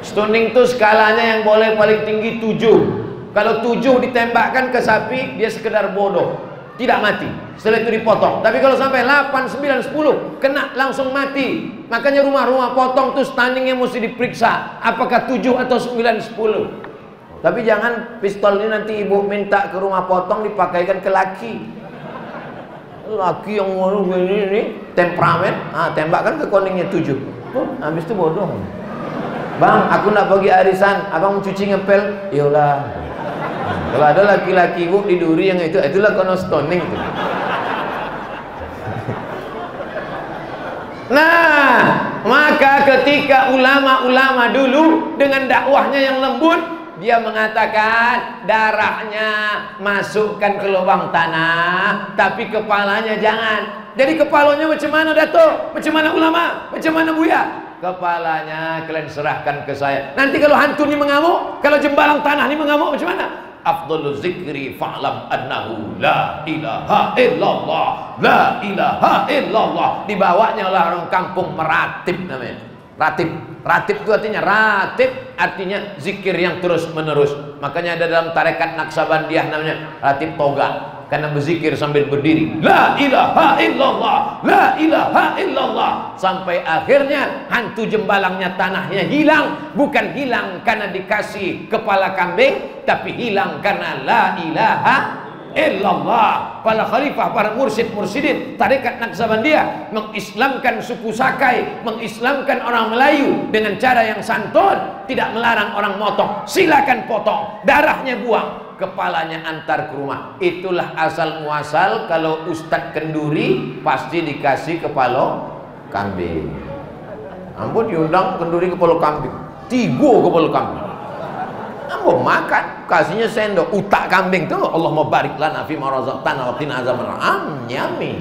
Speaker 1: Stunning itu skalanya yang boleh paling tinggi 7. Kalau 7 ditembakkan ke sapi, dia sekedar bodoh. Tidak mati. Setelah itu dipotong. Tapi kalau sampai 8, 9, 10 kena langsung mati. Makanya rumah-rumah potong tuh standingnya mesti diperiksa. Apakah 7 atau 9, 10 tapi jangan pistol ini nanti ibu minta ke rumah potong dipakaikan ke laki. Laki yang mau ini, ini temperamen. Ah, tembakkan ke koningnya 7 oh, habis itu bodoh bang aku nak pergi arisan abang cuci ngepel iyalah kalau ada laki-laki ibu di duri yang itu, itulah kono stoning itu. Nah, maka ketika ulama-ulama dulu dengan dakwahnya yang lembut, dia mengatakan darahnya masukkan ke lubang tanah, tapi kepalanya jangan. Jadi kepalanya macam mana Dato? Macam mana ulama? Macam mana Buya? Kepalanya kalian serahkan ke saya. Nanti kalau hantu ini mengamuk, kalau jembalang tanah ini mengamuk macam mana? afdalu zikri fa'lam annahu la ilaha illallah. La ilaha illallah. Dibawanya oleh orang kampung meratib namanya. Ratib. Ratib itu artinya ratib. Artinya zikir yang terus menerus makanya ada dalam tarekat naksabandiah namanya ratib toga karena berzikir sambil berdiri. La ilaha illallah la ilaha illallah. Sampai akhirnya hantu jembalangnya tanahnya hilang. Bukan hilang karena dikasih kepala kambing tapi hilang karena la ilaha illallah. Para khalifah para mursyid mursyidin tarekat Naksabandia mengislamkan suku Sakai mengislamkan orang Melayu dengan cara yang santun. Tidak melarang orang motong. Silakan potong. Darahnya buang kepalanya antar ke rumah itulah asal muasal kalau Ustadz Kenduri pasti dikasih kepala kambing ampun diundang Kenduri kepala kambing tiga kepala kambing Ambo makan, kasihnya sendok, utak kambing tuh. Allah mau barik lana fi ma razaqtana wa qina azabannar. nyami.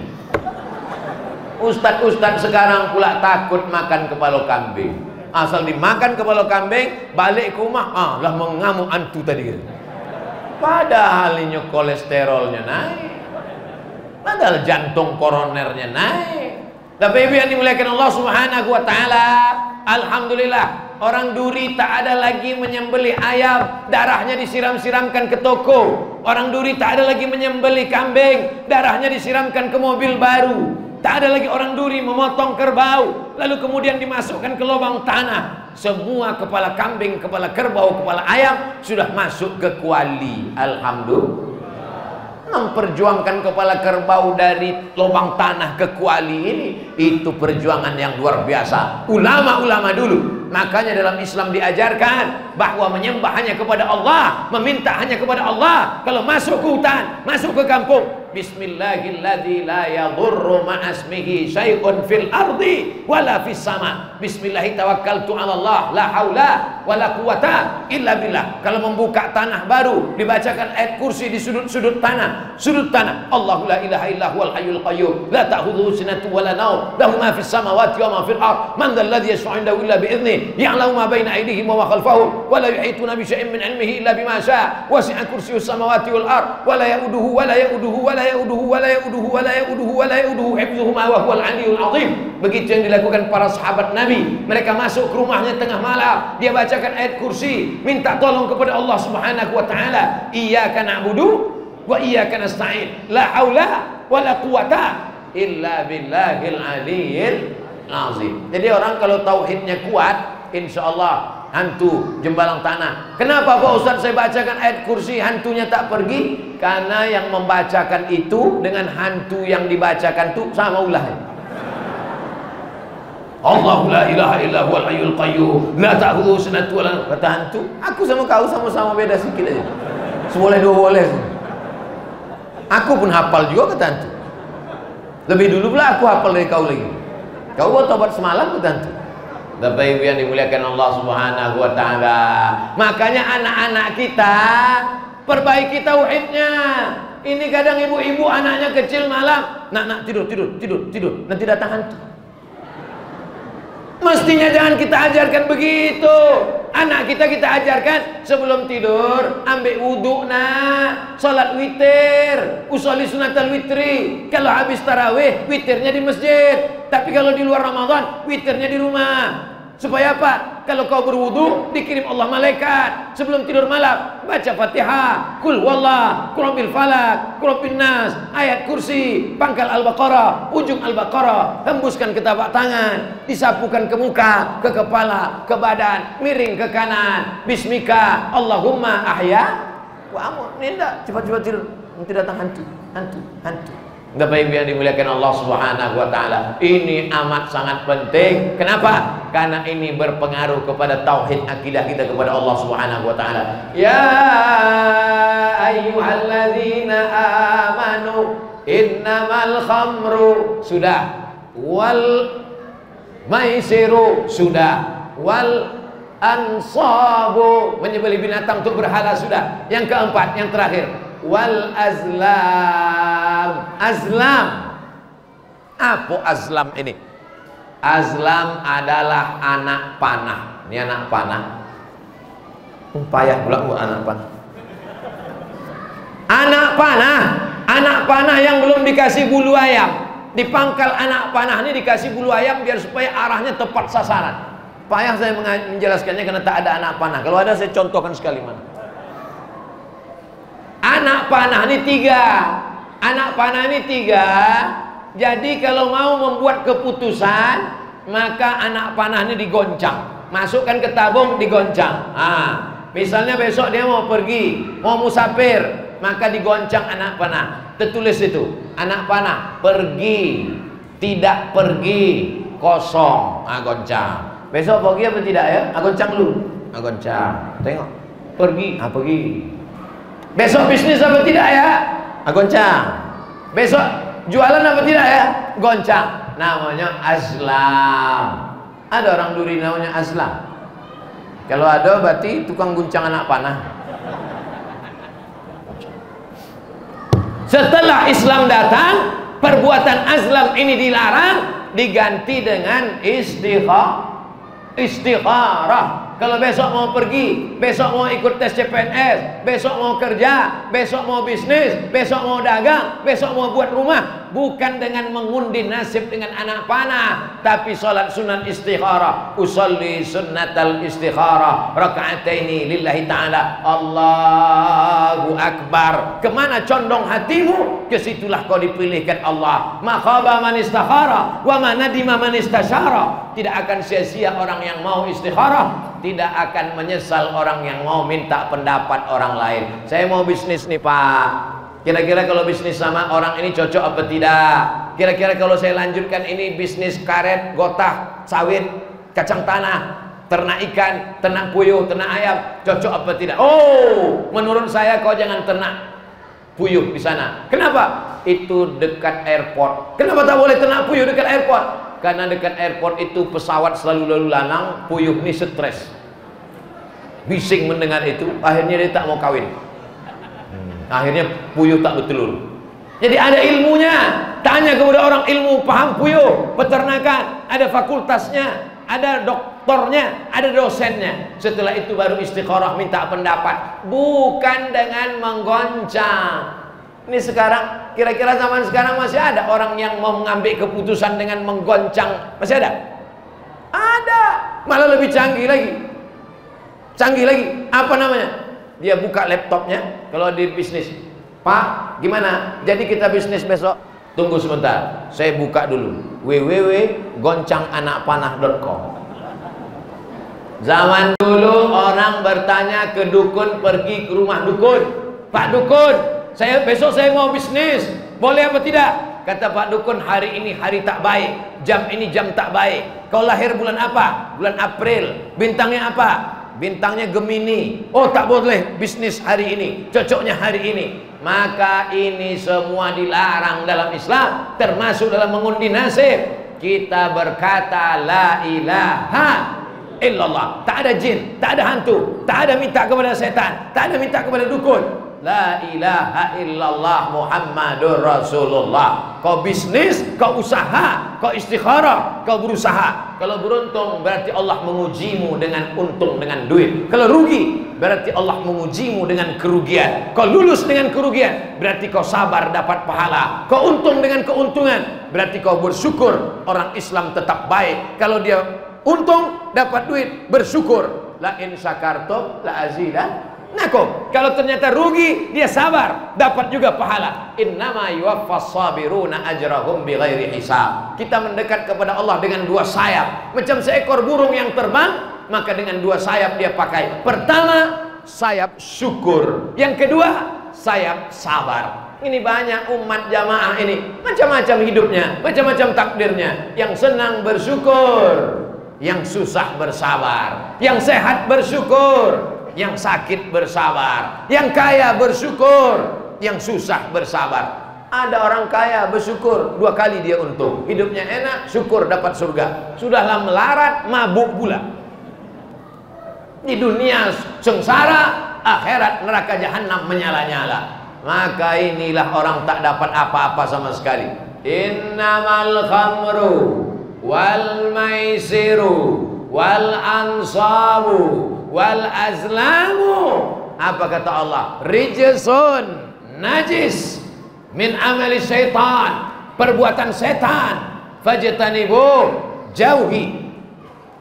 Speaker 1: Ustad-ustad sekarang pula takut makan kepala kambing. Asal dimakan kepala kambing, balik ke rumah, ah lah mengamuk antu tadi. Padahal ini kolesterolnya naik. Padahal jantung koronernya naik. Tapi ibu yang dimuliakan Allah Subhanahu wa taala, alhamdulillah Orang duri tak ada lagi menyembeli ayam, darahnya disiram-siramkan ke toko. Orang duri tak ada lagi menyembeli kambing, darahnya disiramkan ke mobil baru. Tak ada lagi orang duri memotong kerbau, lalu kemudian dimasukkan ke lubang tanah. Semua kepala kambing, kepala kerbau, kepala ayam sudah masuk ke kuali. Alhamdulillah. Memperjuangkan kepala kerbau dari lubang tanah ke kuali ini itu perjuangan yang luar biasa. Ulama-ulama dulu. Makanya dalam Islam diajarkan bahwa menyembah hanya kepada Allah meminta hanya kepada Allah. Kalau masuk ke hutan masuk ke kampung بسم الله الذي لا يضر مع اسمه شيء في الأرض ولا في السماء. بسم الله توكلت على الله. لا حول ولا قوة إلا بالله. Kalau membuka tanah baru dibacakan ayat kursi di sudut-sudut tanah. Sudut الله لا اله الا هو الحي القيوم لا تاخذه سنه ولا نوم له ما في السماوات وما في الأرض من ذا الذي يشفع عنده الا باذنه يعلم ما بين ايديهم وما خلفهم ولا يحيطون بشيء من علمه الا بما شاء وسع كرسي السماوات والارض ولا يؤوده ولا يؤوده ولا yauduhu wa la yauduhu wa la yauduhu wa la yauduhu hifzuhuma wa huwal aliyul azim. Begitu yang dilakukan para sahabat Nabi. Mereka masuk ke rumahnya tengah malam, dia bacakan ayat kursi, minta tolong kepada Allah Subhanahu wa taala. Iyyaka na'budu wa iyyaka nasta'in. La haula wa la quwata illa billahil aliyil azim. Jadi orang kalau tauhidnya kuat, insyaallah hantu jembalang tanah. Kenapa Pak Ustaz saya bacakan ayat kursi hantunya tak pergi? Karena yang membacakan itu dengan hantu yang dibacakan itu sama ulah. Allah la ilaha illa huwal hayyul qayyum la ta'khudhuhu sinatun wa la kata hantu. Aku sama kau sama-sama beda sikit aja. Seboleh dua boleh. Aku pun hafal juga kata hantu. Lebih dulu pula aku hafal dari kau lagi. Kau buat tobat semalam kata hantu. Bapak Ibu yang dimuliakan Allah Subhanahu wa taala. Makanya anak-anak kita perbaiki tauhidnya. Ini kadang ibu-ibu anaknya kecil malam, nak nak tidur tidur tidur tidur, nanti datang hantu. Mestinya jangan kita ajarkan begitu. Anak kita kita ajarkan sebelum tidur ambil wudhu nah, salat witir, usoli sunatul witri. Kalau habis tarawih, witirnya di masjid. Tapi kalau di luar Ramadan, witirnya di rumah. Supaya apa? Kalau kau berwudu, dikirim Allah malaikat. Sebelum tidur malam, baca Fatihah, Kul wallah, Qul bil falak, bin nas, ayat kursi, pangkal Al-Baqarah, ujung Al-Baqarah, hembuskan ke tapak tangan, disapukan ke muka, ke kepala, ke badan, miring ke kanan. Bismika, Allahumma ahya wa amut. Ninda, cepat-cepat tidur. Nanti datang hantu, hantu, hantu. Bapak Ibu yang dimuliakan Allah Subhanahu wa taala. Ini amat sangat penting. Kenapa? Karena ini berpengaruh kepada tauhid akidah kita kepada Allah Subhanahu wa taala. Ya ayyuhalladzina amanu innamal khamru sudah wal maisiru sudah wal ansabu menyembelih binatang untuk berhala sudah. Yang keempat, yang terakhir wal azlam. Azlam. Apa azlam ini? Azlam adalah anak panah. Ini anak panah. Payah pula buat anak panah. Anak panah. Anak panah yang belum dikasih bulu ayam. Di pangkal anak panah ini dikasih bulu ayam biar supaya arahnya tepat sasaran. Payah saya menjelaskannya karena tak ada anak panah. Kalau ada saya contohkan sekali mana Anak panah ini tiga. Anak panah ini tiga. Jadi kalau mau membuat keputusan, maka anak panah ini digoncang. Masukkan ke tabung, digoncang. Ah, misalnya besok dia mau pergi, mau musafir, maka digoncang anak panah. Tertulis itu anak panah pergi. Tidak pergi kosong. Ah goncang. Besok pergi apa tidak ya? Ah goncang dulu. Ah goncang. Tengok. Pergi. Ah pergi besok bisnis apa tidak ya? Ah goncang. Besok jualan apa tidak ya? Goncang. Namanya aslam. Ada orang duri namanya aslam. Kalau ada berarti tukang guncang anak panah. Setelah Islam datang perbuatan azlam ini dilarang diganti dengan istikharah istikharah kalau besok mau pergi, besok mau ikut tes CPNS, besok mau kerja, besok mau bisnis, besok mau dagang, besok mau buat rumah, bukan dengan mengundi nasib dengan anak panah, tapi salat sunnah istikharah. Usolli sunnatal istikharah ini lillahi taala. Allahu akbar. Ke mana condong hatimu? Ke situlah kau dipilihkan Allah. Makhaba man istakhara wa man nadima man. Tidak akan sia-sia orang yang mau istikharah tidak akan menyesal orang yang mau minta pendapat orang lain. Saya mau bisnis nih pak. Kira-kira kalau bisnis sama orang ini cocok apa tidak? Kira-kira kalau saya lanjutkan ini bisnis karet gotah sawit kacang tanah ternak ikan ternak puyuh ternak ayam cocok apa tidak? Oh menurut saya kau jangan ternak puyuh di sana. Kenapa? Itu dekat airport. Kenapa tak boleh ternak puyuh dekat airport karena dekat airport itu pesawat selalu lalu lalang puyuh ini stres bising mendengar itu akhirnya dia tak mau kawin hmm. akhirnya puyuh tak bertelur jadi ada ilmunya tanya kepada orang ilmu paham puyuh peternakan ada fakultasnya ada doktornya, ada dosennya. Setelah itu baru istikharah minta pendapat, bukan dengan menggoncang. Ini sekarang kira-kira zaman sekarang masih ada orang yang mau mengambil keputusan dengan menggoncang. Masih ada? Ada. Malah lebih canggih lagi. Canggih lagi. Apa namanya? Dia buka laptopnya kalau di bisnis. Pak, gimana? Jadi kita bisnis besok? Tunggu sebentar. Saya buka dulu. www.goncanganakpanah.com Zaman dulu orang bertanya ke dukun pergi ke rumah dukun. Pak dukun, saya besok saya mau bisnis boleh apa tidak? Kata Pak Dukun hari ini hari tak baik. Jam ini jam tak baik. Kau lahir bulan apa? Bulan April. Bintangnya apa? Bintangnya Gemini. Oh tak boleh bisnis hari ini. Cocoknya hari ini. Maka ini semua dilarang dalam Islam termasuk dalam mengundi nasib. Kita berkata la ilaha illallah. Tak ada jin tak ada hantu tak ada minta kepada setan tak ada minta kepada dukun La ilaha illallah Muhammadur Rasulullah. Kau bisnis, kau usaha Kau istikharah, kau berusaha. Kalau beruntung berarti Allah mengujimu dengan untung, dengan duit. Kalau rugi berarti Allah mengujimu dengan kerugian. Kau lulus dengan kerugian Berarti kau sabar dapat pahala. Kau untung dengan keuntungan Berarti kau bersyukur Orang Islam tetap baik. Kalau dia untung dapat duit bersyukur. La in syakartum la azidah Nakum. Kalau ternyata rugi, dia sabar, dapat juga pahala. Innama yuwaffas sabiruna ajrahum bighairi hisab. Kita mendekat kepada Allah dengan dua sayap. Macam seekor burung yang terbang, maka dengan dua sayap dia pakai. Pertama, sayap syukur. Yang kedua, sayap sabar. Ini banyak umat jamaah ini macam-macam hidupnya, macam-macam takdirnya. Yang senang bersyukur, yang susah bersabar, yang sehat bersyukur, yang sakit bersabar, yang kaya bersyukur, yang susah bersabar. Ada orang kaya bersyukur, dua kali dia untung. Hidupnya enak, syukur dapat surga. Sudahlah melarat, mabuk pula. Di dunia sengsara, akhirat neraka jahanam menyala-nyala. Maka inilah orang tak dapat apa-apa sama sekali. Innamal khamru wal maisiru wal ansabu wal azlamu. Apa kata Allah? Rijsun najis min amali syaitan. Perbuatan setan. Fajtanibu jauhi.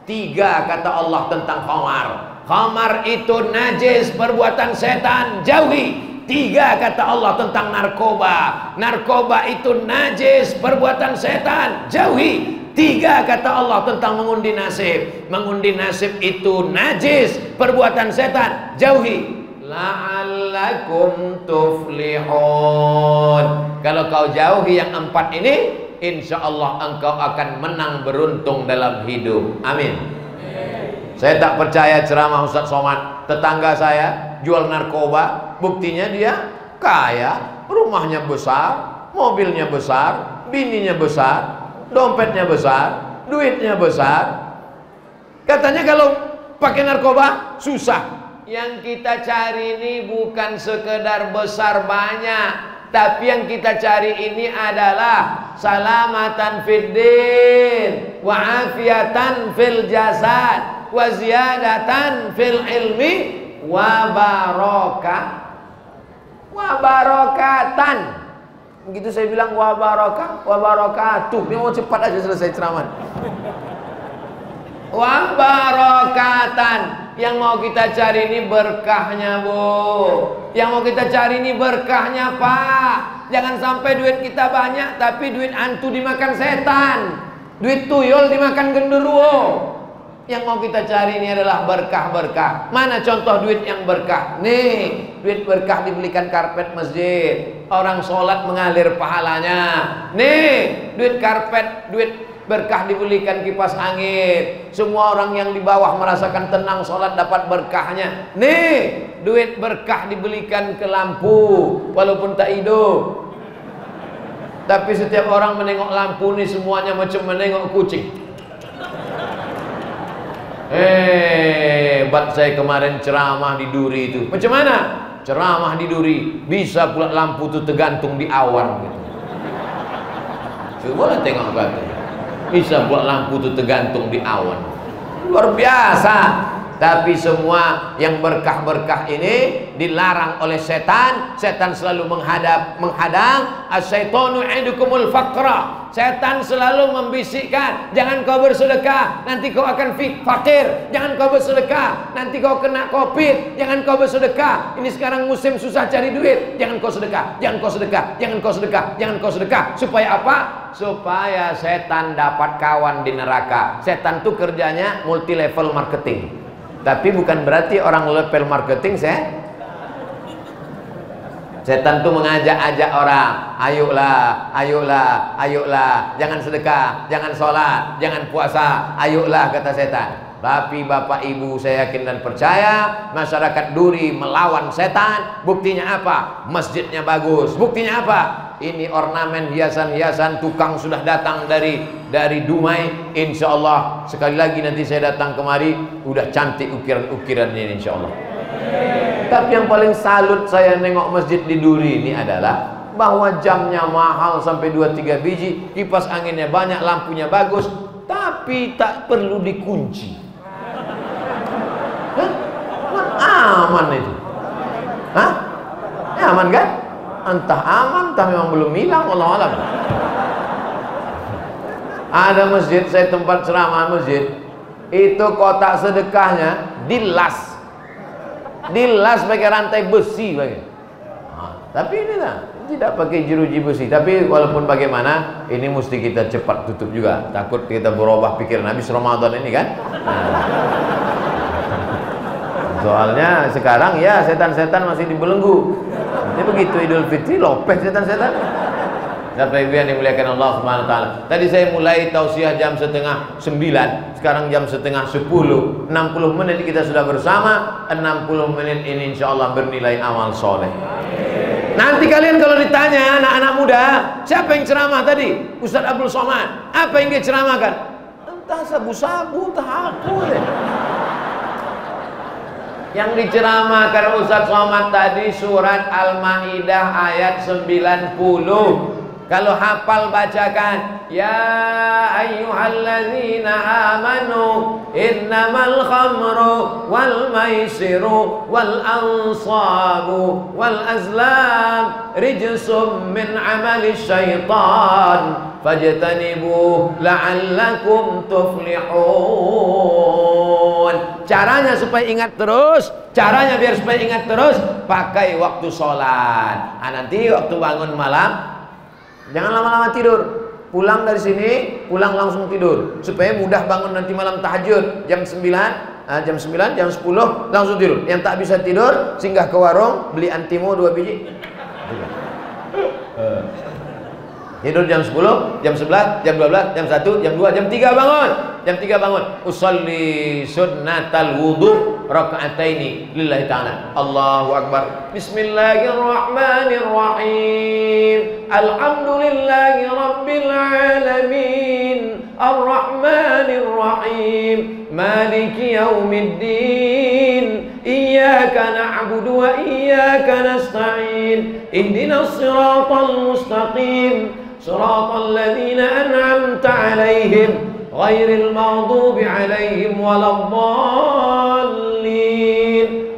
Speaker 1: Tiga kata Allah tentang khamar khamar itu najis perbuatan setan jauhi. Tiga kata Allah tentang narkoba. Narkoba itu najis Perbuatan setan Jauhi Tiga kata Allah tentang mengundi nasib. Mengundi nasib itu najis, perbuatan setan, jauhi. la'allakum tuflihun. Kalau kau jauhi yang empat ini, insya Allah engkau akan menang beruntung dalam hidup. Amin. Saya tak percaya ceramah Ustaz Somad. Tetangga saya jual narkoba, buktinya dia kaya, rumahnya besar, mobilnya besar, bininya besar, dompetnya besar, duitnya besar. Katanya kalau pakai narkoba susah. Yang kita cari ini bukan sekedar besar banyak, tapi yang kita cari ini adalah salamatan fid din wa afiatan fil jasad wa ziyadatan fil ilmi wa barokah wa barokatan begitu saya bilang wa barokah wa barokatuh ini mau cepat aja selesai ceramah. Wa barokatan yang mau kita cari ini berkahnya bu. Yang mau kita cari ini berkahnya pak. Jangan sampai duit kita banyak Tapi duit antu dimakan setan. Duit tuyul dimakan genderuwo. Yang mau kita cari ini adalah berkah-berkah. Mana contoh duit yang berkah? Nih duit berkah dibelikan karpet masjid Orang sholat mengalir pahalanya. Nih duit karpet Duit berkah dibelikan kipas angin. Semua orang yang di bawah merasakan tenang sholat dapat berkahnya. Nih duit berkah dibelikan ke lampu walaupun tak hidup. Tapi setiap orang menengok lampu nih semuanya macam menengok kucing. Eh, bat saya kemarin ceramah di Duri itu. Macam mana? Ceramah di Duri, bisa pula lampu itu tergantung di awan gitu. Coba tengok katanya bisa buat lampu itu tergantung di awan. Luar biasa tapi semua yang berkah-berkah ini dilarang oleh setan setan selalu menghadap menghadang asyaitonu idukumul faqra Setan selalu membisikkan, jangan kau bersedekah, nanti kau akan fakir. Jangan kau bersedekah, nanti kau kena covid. Jangan kau bersedekah. Ini sekarang musim susah cari duit. Jangan kau sedekah, jangan kau sedekah, jangan kau sedekah, jangan kau sedekah. Supaya apa? Supaya setan dapat kawan di neraka. Setan tuh kerjanya multi level marketing. Tapi bukan berarti orang level marketing saya Setan tuh mengajak-ajak orang, ayolah, ayolah, ayolah, jangan sedekah, jangan sholat, jangan puasa, ayolah kata setan. Tapi bapak ibu saya yakin dan percaya Masyarakat duri melawan setan Buktinya apa? Masjidnya bagus Buktinya apa? Ini ornamen hiasan-hiasan Tukang sudah datang dari dari Dumai Insya Allah Sekali lagi nanti saya datang kemari Udah cantik ukiran-ukirannya insya Allah tapi yang paling salut saya nengok masjid di Duri ini adalah bahwa jamnya mahal sampai 2-3 biji, kipas anginnya banyak, lampunya bagus, tapi tak perlu dikunci. Hah? Aman itu. Hah? Aman kan? Entah aman, entah memang belum hilang, Allah alam. Ada masjid, saya tempat ceramah masjid, itu kotak sedekahnya dilas dilas pakai rantai besi pakai. Nah, tapi ini lah tidak pakai jeruji besi. Tapi walaupun bagaimana, ini mesti kita cepat tutup juga. Takut kita berubah pikiran habis Ramadan ini kan. Nah. Soalnya sekarang ya setan-setan masih dibelenggu. Ini begitu Idul Fitri lopeh setan-setan. Bapak Ibu yang dimuliakan Allah Subhanahu taala. Tadi saya mulai tausiah jam setengah sembilan, sekarang jam setengah sepuluh. 60 menit kita sudah bersama, 60 menit ini insya Allah bernilai amal soleh. Nanti kalian kalau ditanya anak-anak muda, siapa yang ceramah tadi? Ustaz Abdul Somad. Apa yang dia ceramahkan? Entah sabu-sabu, entah aku deh. Yang diceramahkan Ustaz Somad tadi surat Al-Maidah ayat 90. Kalau hafal bacakan. Ya ayyuhalladzina amanu Innamal khamru wal maisiru wal ansabu wal azlam Rijsum min amali syaitan. Fajtanibu la'allakum tuflihun Caranya supaya ingat terus Caranya biar supaya ingat terus Pakai waktu sholat nah, Nanti waktu bangun malam Jangan lama-lama tidur. Pulang dari sini, pulang langsung tidur. Supaya mudah bangun nanti malam tahajud jam 9 ah, jam 9, jam 10 langsung tidur. Yang tak bisa tidur, singgah ke warung, beli antimo dua biji. Tidur jam 10, jam 11, jam 12, jam 1, jam 2, jam 3 bangun. Jam 3 bangun. Usalli sunnatal wudu raka'ataini lillahi ta'ala. Allahu akbar. Bismillahirrahmanirrahim. Alhamdulillahi rabbil alamin. Arrahmanir rahim. Maliki yaumiddin. Na'budu wa iyyaka nasta'in. Ihdinas siratal mustaqim. صراط الذين أنعمت عليهم غير المغضوب عليهم ولا الضالين.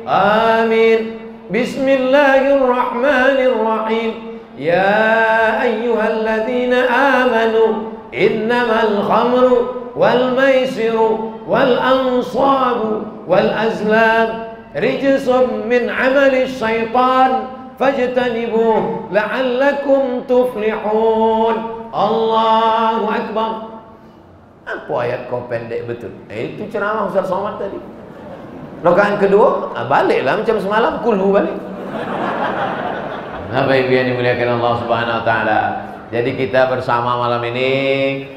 Speaker 1: آمين. بسم الله الرحمن الرحيم. يا أيها الذين آمنوا إنما الخمر والميسر والأنصاب والأزلام رجس من عمل الشيطان fajtanibuh la'allakum tuflihun Allahu Akbar apa ayat kau pendek betul eh, itu ceramah Ustaz Somad tadi Rakaat kedua, ah, baliklah macam semalam kulhu balik. Nah, baik yang dimuliakan Allah Subhanahu wa taala. Jadi kita bersama malam ini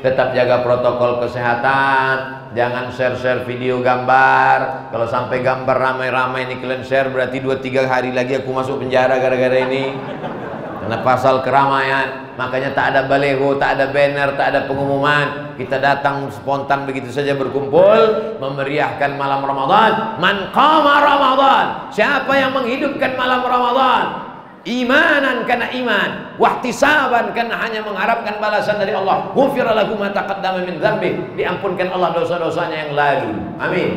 Speaker 1: tetap jaga protokol kesehatan, jangan share-share video gambar. Kalau sampai gambar ramai-ramai ini kalian share berarti 2-3 hari lagi aku masuk penjara gara-gara ini. Karena pasal keramaian, makanya tak ada baleho, tak ada banner, tak ada pengumuman. Kita datang spontan begitu saja berkumpul memeriahkan malam Ramadan. Man qama Ramadan. Siapa yang menghidupkan malam Ramadan? Imanan karena iman. Wahtisaban karena hanya mengharapkan balasan dari Allah. Min diampunkan Allah dosa-dosanya yang lalu. Amin.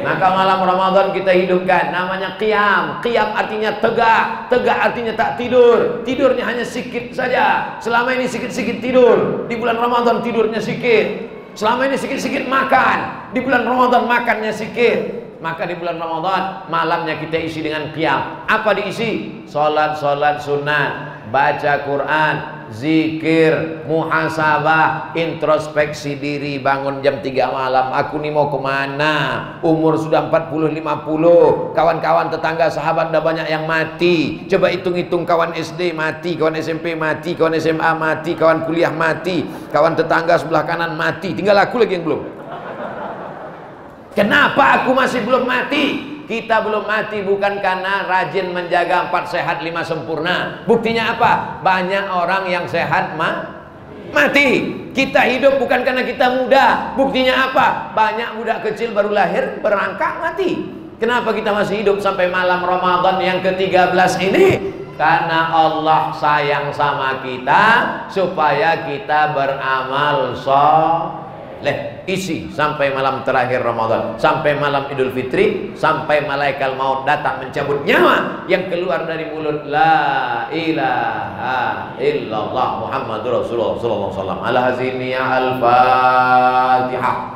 Speaker 1: Maka malam Ramadan kita hidupkan. Namanya qiyam. Qiyam artinya tegak. Tegak artinya tak tidur. Tidurnya hanya sedikit saja. Selama ini sedikit-sedikit tidur. Di bulan Ramadan tidurnya sedikit selama ini sedikit-sedikit makan. Di bulan Ramadan makannya sedikit maka di bulan Ramadan malamnya kita isi dengan qiyam. Apa diisi? Salat-salat sunat, baca Quran, zikir, muhasabah, introspeksi diri, bangun jam 3 malam. Aku nih mau ke mana? Umur sudah 40-50, kawan-kawan tetangga sahabat udah banyak yang mati. Coba hitung-hitung kawan SD mati, kawan SMP mati, kawan SMA mati, kawan kuliah mati, kawan tetangga sebelah kanan mati. Tinggal aku lagi yang belum. Kenapa aku masih belum mati? Kita belum mati bukan karena rajin menjaga empat sehat lima sempurna. Buktinya apa? Banyak orang yang sehat ma mati. Kita hidup bukan karena kita muda. Buktinya apa? Banyak budak kecil baru lahir berangkat mati. Kenapa kita masih hidup sampai malam Ramadan yang ke-13 ini? Karena Allah sayang sama kita supaya kita beramal soleh leh isi sampai malam terakhir Ramadan sampai malam Idul Fitri sampai malaikat maut datang mencabut nyawa yang keluar dari mulut. La ilaha illallah Muhammadur Rasulullah sallallahu alaihi wasallam. Ala hazini al-fatihah